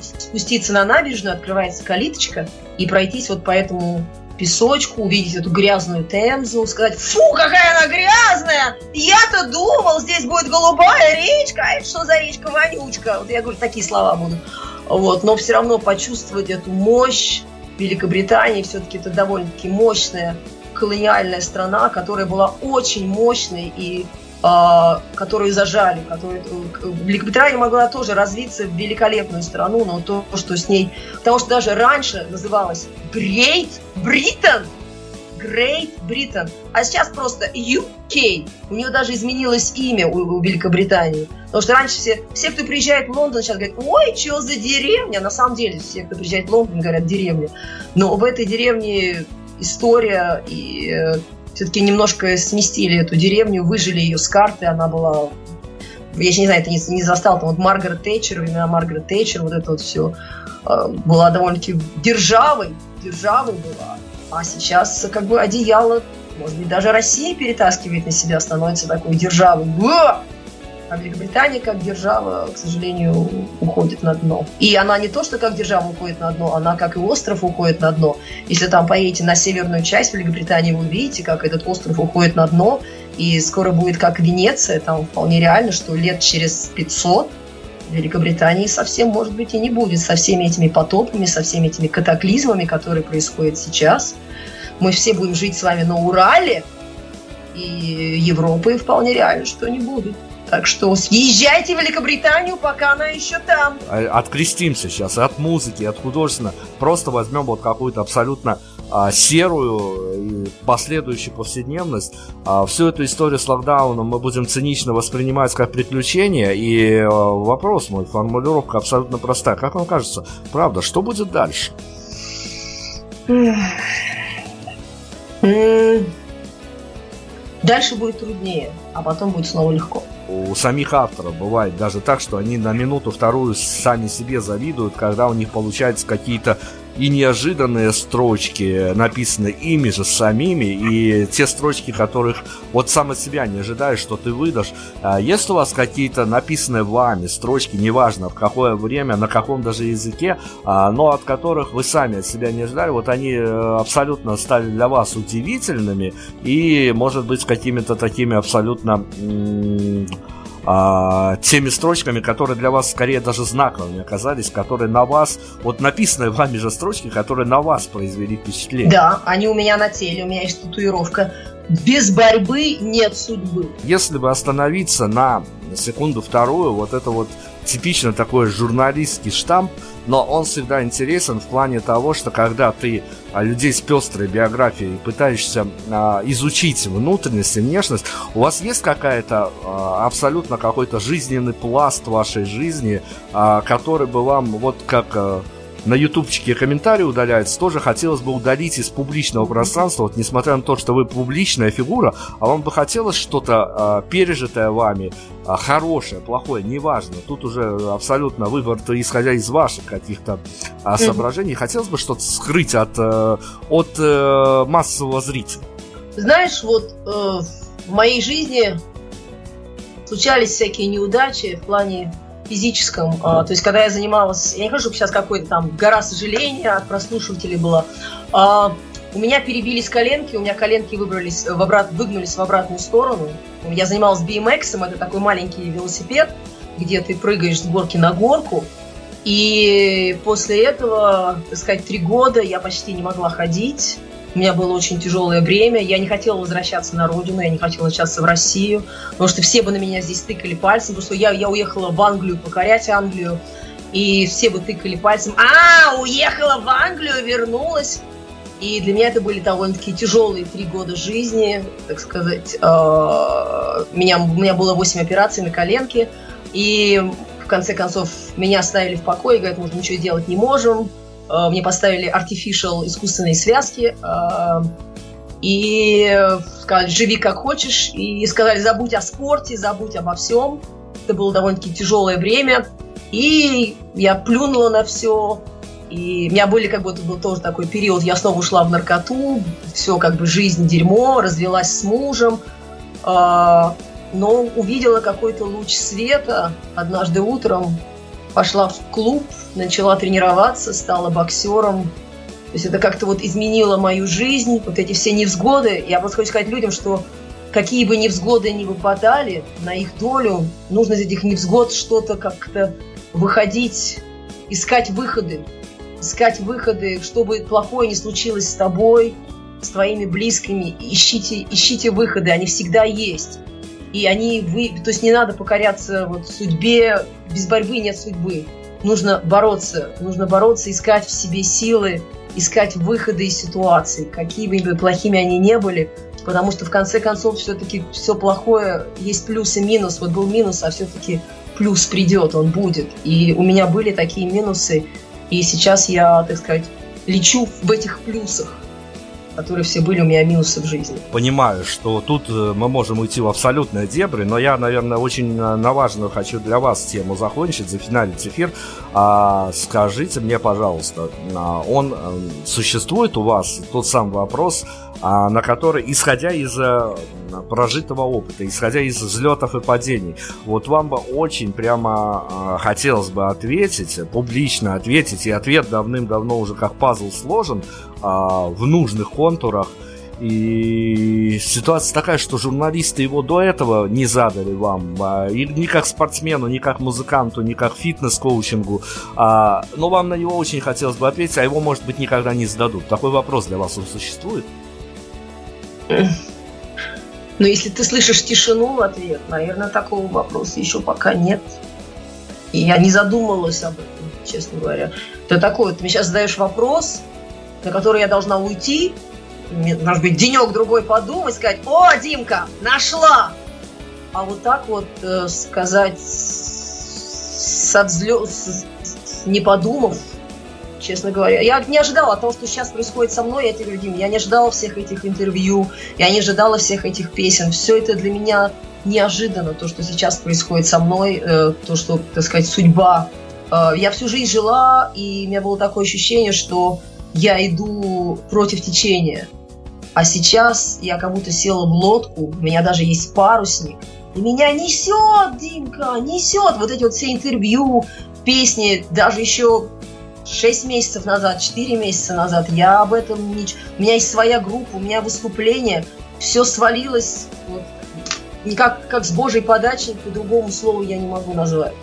спуститься на набережную, открывается калиточка и пройтись вот по этому песочку, увидеть эту грязную темзу, сказать, фу, какая она грязная! Я-то думал, здесь будет голубая речка, а это что за речка вонючка? Вот я говорю, такие слова будут. Вот, но все равно почувствовать эту мощь Великобритании, все-таки это довольно-таки мощная колониальная страна, которая была очень мощной и э, которую зажали, которую Великобритания могла тоже развиться в великолепную страну, но то, что с ней, потому что даже раньше называлась Great Britain, Great Britain, а сейчас просто UK. У нее даже изменилось имя у, у Великобритании. Потому что раньше все, все, кто приезжает в Лондон, сейчас говорят, ой, что за деревня? На самом деле, все, кто приезжает в Лондон, говорят деревня. Но в этой деревне история и э, все-таки немножко сместили эту деревню, выжили ее с карты, она была я не знаю, это не, не застал, там вот Маргарет Тэтчер, времена Маргарет Тэтчер, вот это вот все э, была довольно-таки державой, державой была. А сейчас как бы одеяло, может быть, даже Россия перетаскивает на себя, становится такой державой. А Великобритания как держава, к сожалению, уходит на дно. И она не то, что как держава уходит на дно, она как и остров уходит на дно. Если там поедете на северную часть Великобритании, вы увидите, как этот остров уходит на дно, и скоро будет как Венеция, там вполне реально, что лет через 500 Великобритании совсем, может быть, и не будет со всеми этими потопами, со всеми этими катаклизмами, которые происходят сейчас. Мы все будем жить с вами на Урале, и Европы вполне реально, что не будет. Так что съезжайте в Великобританию, пока она еще там. А, открестимся сейчас от музыки, от художественно. Просто возьмем вот какую-то абсолютно а, серую и последующую повседневность. А, всю эту историю с локдауном мы будем цинично воспринимать как приключение. И а, вопрос мой, формулировка абсолютно простая. Как вам кажется, правда, что будет дальше? Дальше будет труднее, а потом будет снова легко у самих авторов бывает даже так, что они на минуту-вторую сами себе завидуют, когда у них получаются какие-то и неожиданные строчки, написанные ими же самими, и те строчки, которых вот сам от себя не ожидаешь, что ты выдашь. А есть у вас какие-то написанные вами строчки, неважно в какое время, на каком даже языке, а, но от которых вы сами от себя не ожидали, вот они э, абсолютно стали для вас удивительными и, может быть, с какими-то такими абсолютно а, теми строчками, которые для вас скорее даже знаковыми оказались, которые на вас, вот написанные вами же строчки, которые на вас произвели впечатление. Да, они у меня на теле, у меня есть татуировка. Без борьбы нет судьбы. Если бы остановиться на секунду-вторую, вот это вот типично такой журналистский штамп, но он всегда интересен в плане того, что когда ты а, людей с пестрой биографией пытаешься а, изучить внутренность и внешность, у вас есть какая-то а, абсолютно какой-то жизненный пласт вашей жизни, который бы вам вот как на ютубчике комментарии удаляются, тоже хотелось бы удалить из публичного пространства, вот несмотря на то, что вы публичная фигура, а вам бы хотелось что-то э, пережитое вами, э, хорошее, плохое, неважно, тут уже абсолютно выбор исходя из ваших каких-то э, соображений, хотелось бы что-то скрыть от, э, от э, массового зрителя. Знаешь, вот э, в моей жизни случались всякие неудачи в плане физическом. А, то есть, когда я занималась, я не хочу, сейчас какой-то там гора сожаления от прослушивателей была. А, у меня перебились коленки, у меня коленки выбрались в обрат, выгнулись в обратную сторону. Я занималась BMX, это такой маленький велосипед, где ты прыгаешь с горки на горку. И после этого, так сказать, три года я почти не могла ходить. У меня было очень тяжелое время. Я не хотела возвращаться на родину, я не хотела возвращаться в Россию, потому что все бы на меня здесь тыкали пальцем, потому что я, я уехала в Англию покорять Англию, и все бы тыкали пальцем. А, уехала в Англию, вернулась. И для меня это были довольно-таки тяжелые три года жизни, так сказать. А, меня, у меня было 8 операций на коленке, и в конце концов меня оставили в покое, говорят, мы ничего делать не можем, Э, мне поставили artificial искусственные связки э, и сказали, живи как хочешь, и сказали, забудь о спорте, забудь обо всем. Это было довольно-таки тяжелое время, и я плюнула на все, и у меня были как будто был тоже такой период, я снова ушла в наркоту, все как бы жизнь дерьмо, развелась с мужем, э, но увидела какой-то луч света однажды утром, пошла в клуб, начала тренироваться, стала боксером. То есть это как-то вот изменило мою жизнь, вот эти все невзгоды. Я просто хочу сказать людям, что какие бы невзгоды ни выпадали на их долю, нужно из этих невзгод что-то как-то выходить, искать выходы. Искать выходы, чтобы плохое не случилось с тобой, с твоими близкими. Ищите, ищите выходы, они всегда есть. И они, вы, то есть не надо покоряться вот судьбе, без борьбы нет судьбы. нужно бороться, нужно бороться, искать в себе силы, искать выходы из ситуации, какими бы плохими они не были, потому что в конце концов все-таки все плохое, есть плюс и минус. Вот был минус, а все-таки плюс придет, он будет. И у меня были такие минусы, и сейчас я, так сказать, лечу в этих плюсах которые все были у меня минусы в жизни. Понимаю, что тут э, мы можем уйти в абсолютные дебри, но я, наверное, очень э, на важную хочу для вас тему закончить, зафиналить эфир. А, скажите мне, пожалуйста, а, он э, существует у вас тот самый вопрос, а, на который, исходя из прожитого опыта, исходя из взлетов и падений, вот вам бы очень прямо хотелось бы ответить, публично ответить, и ответ давным-давно уже как пазл сложен, а, в нужных контурах. И ситуация такая, что журналисты его до этого не задали вам. А, и ни как спортсмену, ни как музыканту, ни как фитнес-коучингу. А, но вам на него очень хотелось бы ответить, а его, может быть, никогда не зададут. Такой вопрос для вас он существует? Но если ты слышишь тишину в ответ, наверное, такого вопроса еще пока нет. И я не задумывалась об этом, честно говоря. Это такое, ты мне сейчас задаешь вопрос, на который я должна уйти, может быть, денек-другой подумать, сказать, о, Димка, нашла! А вот так вот э, сказать, с, отзлё... с, не подумав, честно говоря. Я не ожидала того, что сейчас происходит со мной, говорю, Дим, я не ожидала всех этих интервью, я не ожидала всех этих песен. Все это для меня неожиданно, то, что сейчас происходит со мной, э, то, что, так сказать, судьба. Э, я всю жизнь жила, и у меня было такое ощущение, что я иду против течения. А сейчас я как будто села в лодку, у меня даже есть парусник, и меня несет, Димка, несет. Вот эти вот все интервью, песни, даже еще 6 месяцев назад, 4 месяца назад, я об этом не... У меня есть своя группа, у меня выступление, все свалилось вот, никак как с Божьей подачи, по другому слову я не могу назвать.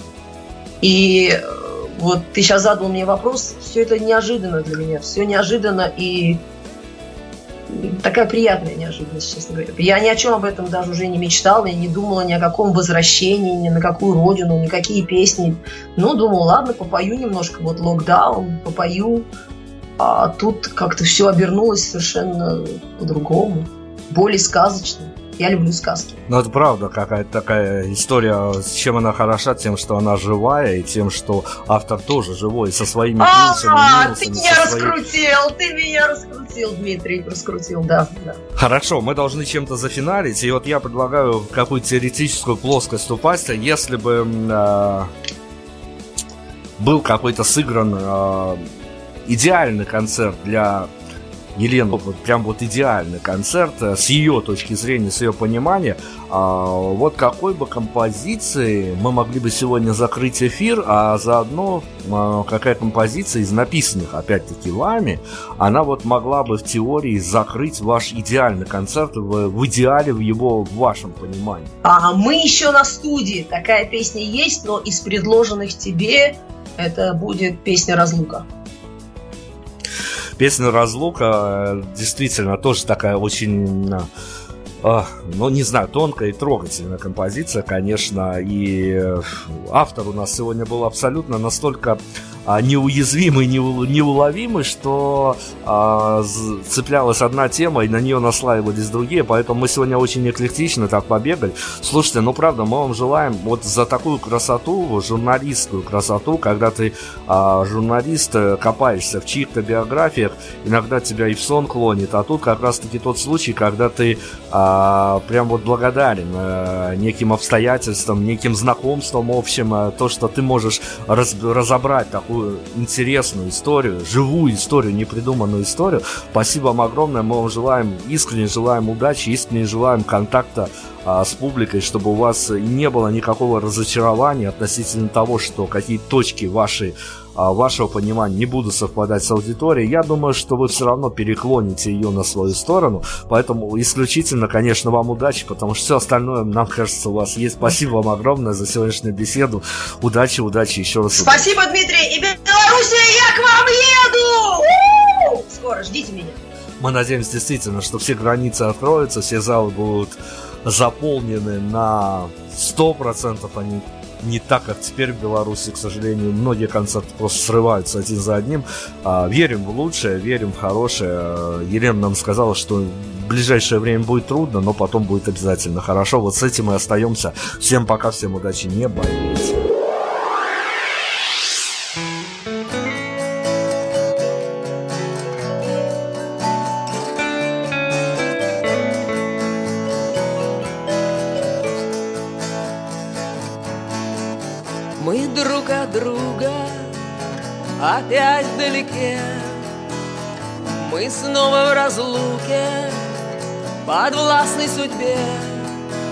И э, вот ты сейчас задал мне вопрос, все это неожиданно для меня, все неожиданно и такая приятная неожиданность, честно говоря. Я ни о чем об этом даже уже не мечтала, я не думала ни о каком возвращении, ни на какую родину, никакие песни. Ну, думала, ладно, попою немножко, вот локдаун, попою. А тут как-то все обернулось совершенно по-другому, более сказочно. Я люблю сказки. Ну, это правда какая-то такая история. С чем она хороша? Тем, что она живая, и тем, что автор тоже живой, со своими а, плюсами, минусами. ты меня раскрутил, ты меня раскрутил, Дмитрий, раскрутил, да, да. Хорошо, мы должны чем-то зафиналить, и вот я предлагаю какую-то теоретическую плоскость упасть, если бы э, был какой-то сыгран э, идеальный концерт для Елену вот прям вот идеальный концерт э, с ее точки зрения, с ее понимания. А, вот какой бы композиции мы могли бы сегодня закрыть эфир, а заодно а, какая композиция из написанных, опять-таки, вами, она вот могла бы в теории закрыть ваш идеальный концерт в, в идеале в его в вашем понимании. А мы еще на студии. Такая песня есть, но из предложенных тебе это будет песня «Разлука». Песня «Разлука» э, действительно тоже такая очень э, ну, не знаю, тонкая и трогательная композиция, конечно, и э, автор у нас сегодня был абсолютно настолько а, неуязвимый, неуловимый, что а, цеплялась одна тема, и на нее наслаивались другие, поэтому мы сегодня очень эклектично так побегали. Слушайте, ну правда, мы вам желаем вот за такую красоту, журналистскую красоту, когда ты а, журналист, э, копаешься в чьих-то биографиях, иногда тебя и в сон клонит, а тут как раз-таки тот случай, когда ты а, прям вот благодарен а, неким обстоятельствам, неким знакомством общим, а, то, что ты можешь раз, разобрать такую такую интересную историю, живую историю, непридуманную историю. Спасибо вам огромное. Мы вам желаем, искренне желаем удачи, искренне желаем контакта а, с публикой, чтобы у вас не было никакого разочарования относительно того, что какие точки вашей вашего понимания не будут совпадать с аудиторией, я думаю, что вы все равно переклоните ее на свою сторону. Поэтому исключительно, конечно, вам удачи, потому что все остальное, нам кажется, у вас есть. Спасибо вам огромное за сегодняшнюю беседу. Удачи, удачи еще раз. Спасибо, Дмитрий. И Белоруссия, я к вам еду! Скоро, ждите меня. Мы надеемся действительно, что все границы откроются, все залы будут заполнены на 100%, они не так, как теперь в Беларуси, к сожалению. Многие концерты просто срываются один за одним. А, верим в лучшее, верим в хорошее. Елена нам сказала, что в ближайшее время будет трудно, но потом будет обязательно хорошо. Вот с этим мы остаемся. Всем пока, всем удачи, не болейте. Вдалеке Мы снова в разлуке подвластной судьбе.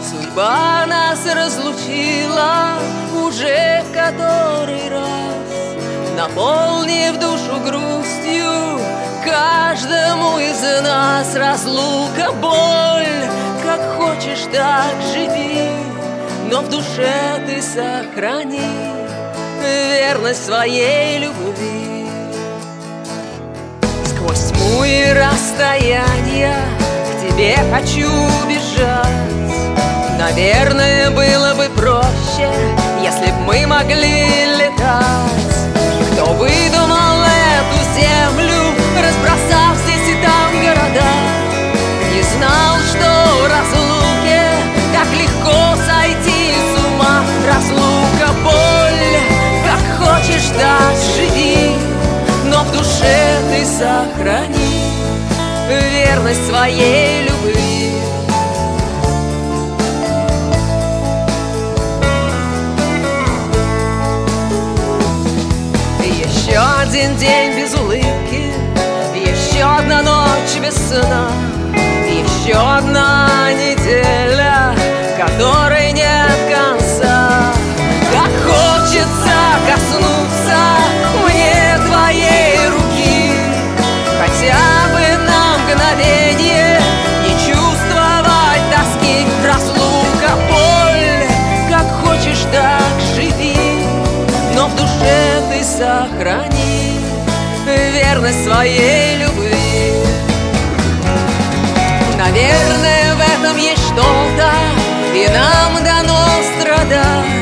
Судьба нас разлучила уже в который раз. Наполнив душу грустью каждому из нас Разлука, боль, как хочешь, так живи но в душе ты сохрани верность своей любви. Сквозь тьму и расстояния к тебе хочу бежать. Наверное, было бы проще, если б мы могли летать. Кто выдумал эту землю, разбросав здесь и там города, не знал, что разлуке так легко сойти разлука, боль Как хочешь, так живи Но в душе ты сохрани Верность своей любви. Еще один день без улыбки Еще одна ночь без сна Еще одна неделя ты сохрани Верность своей любви. Наверное, в этом есть что-то И нам дано страдать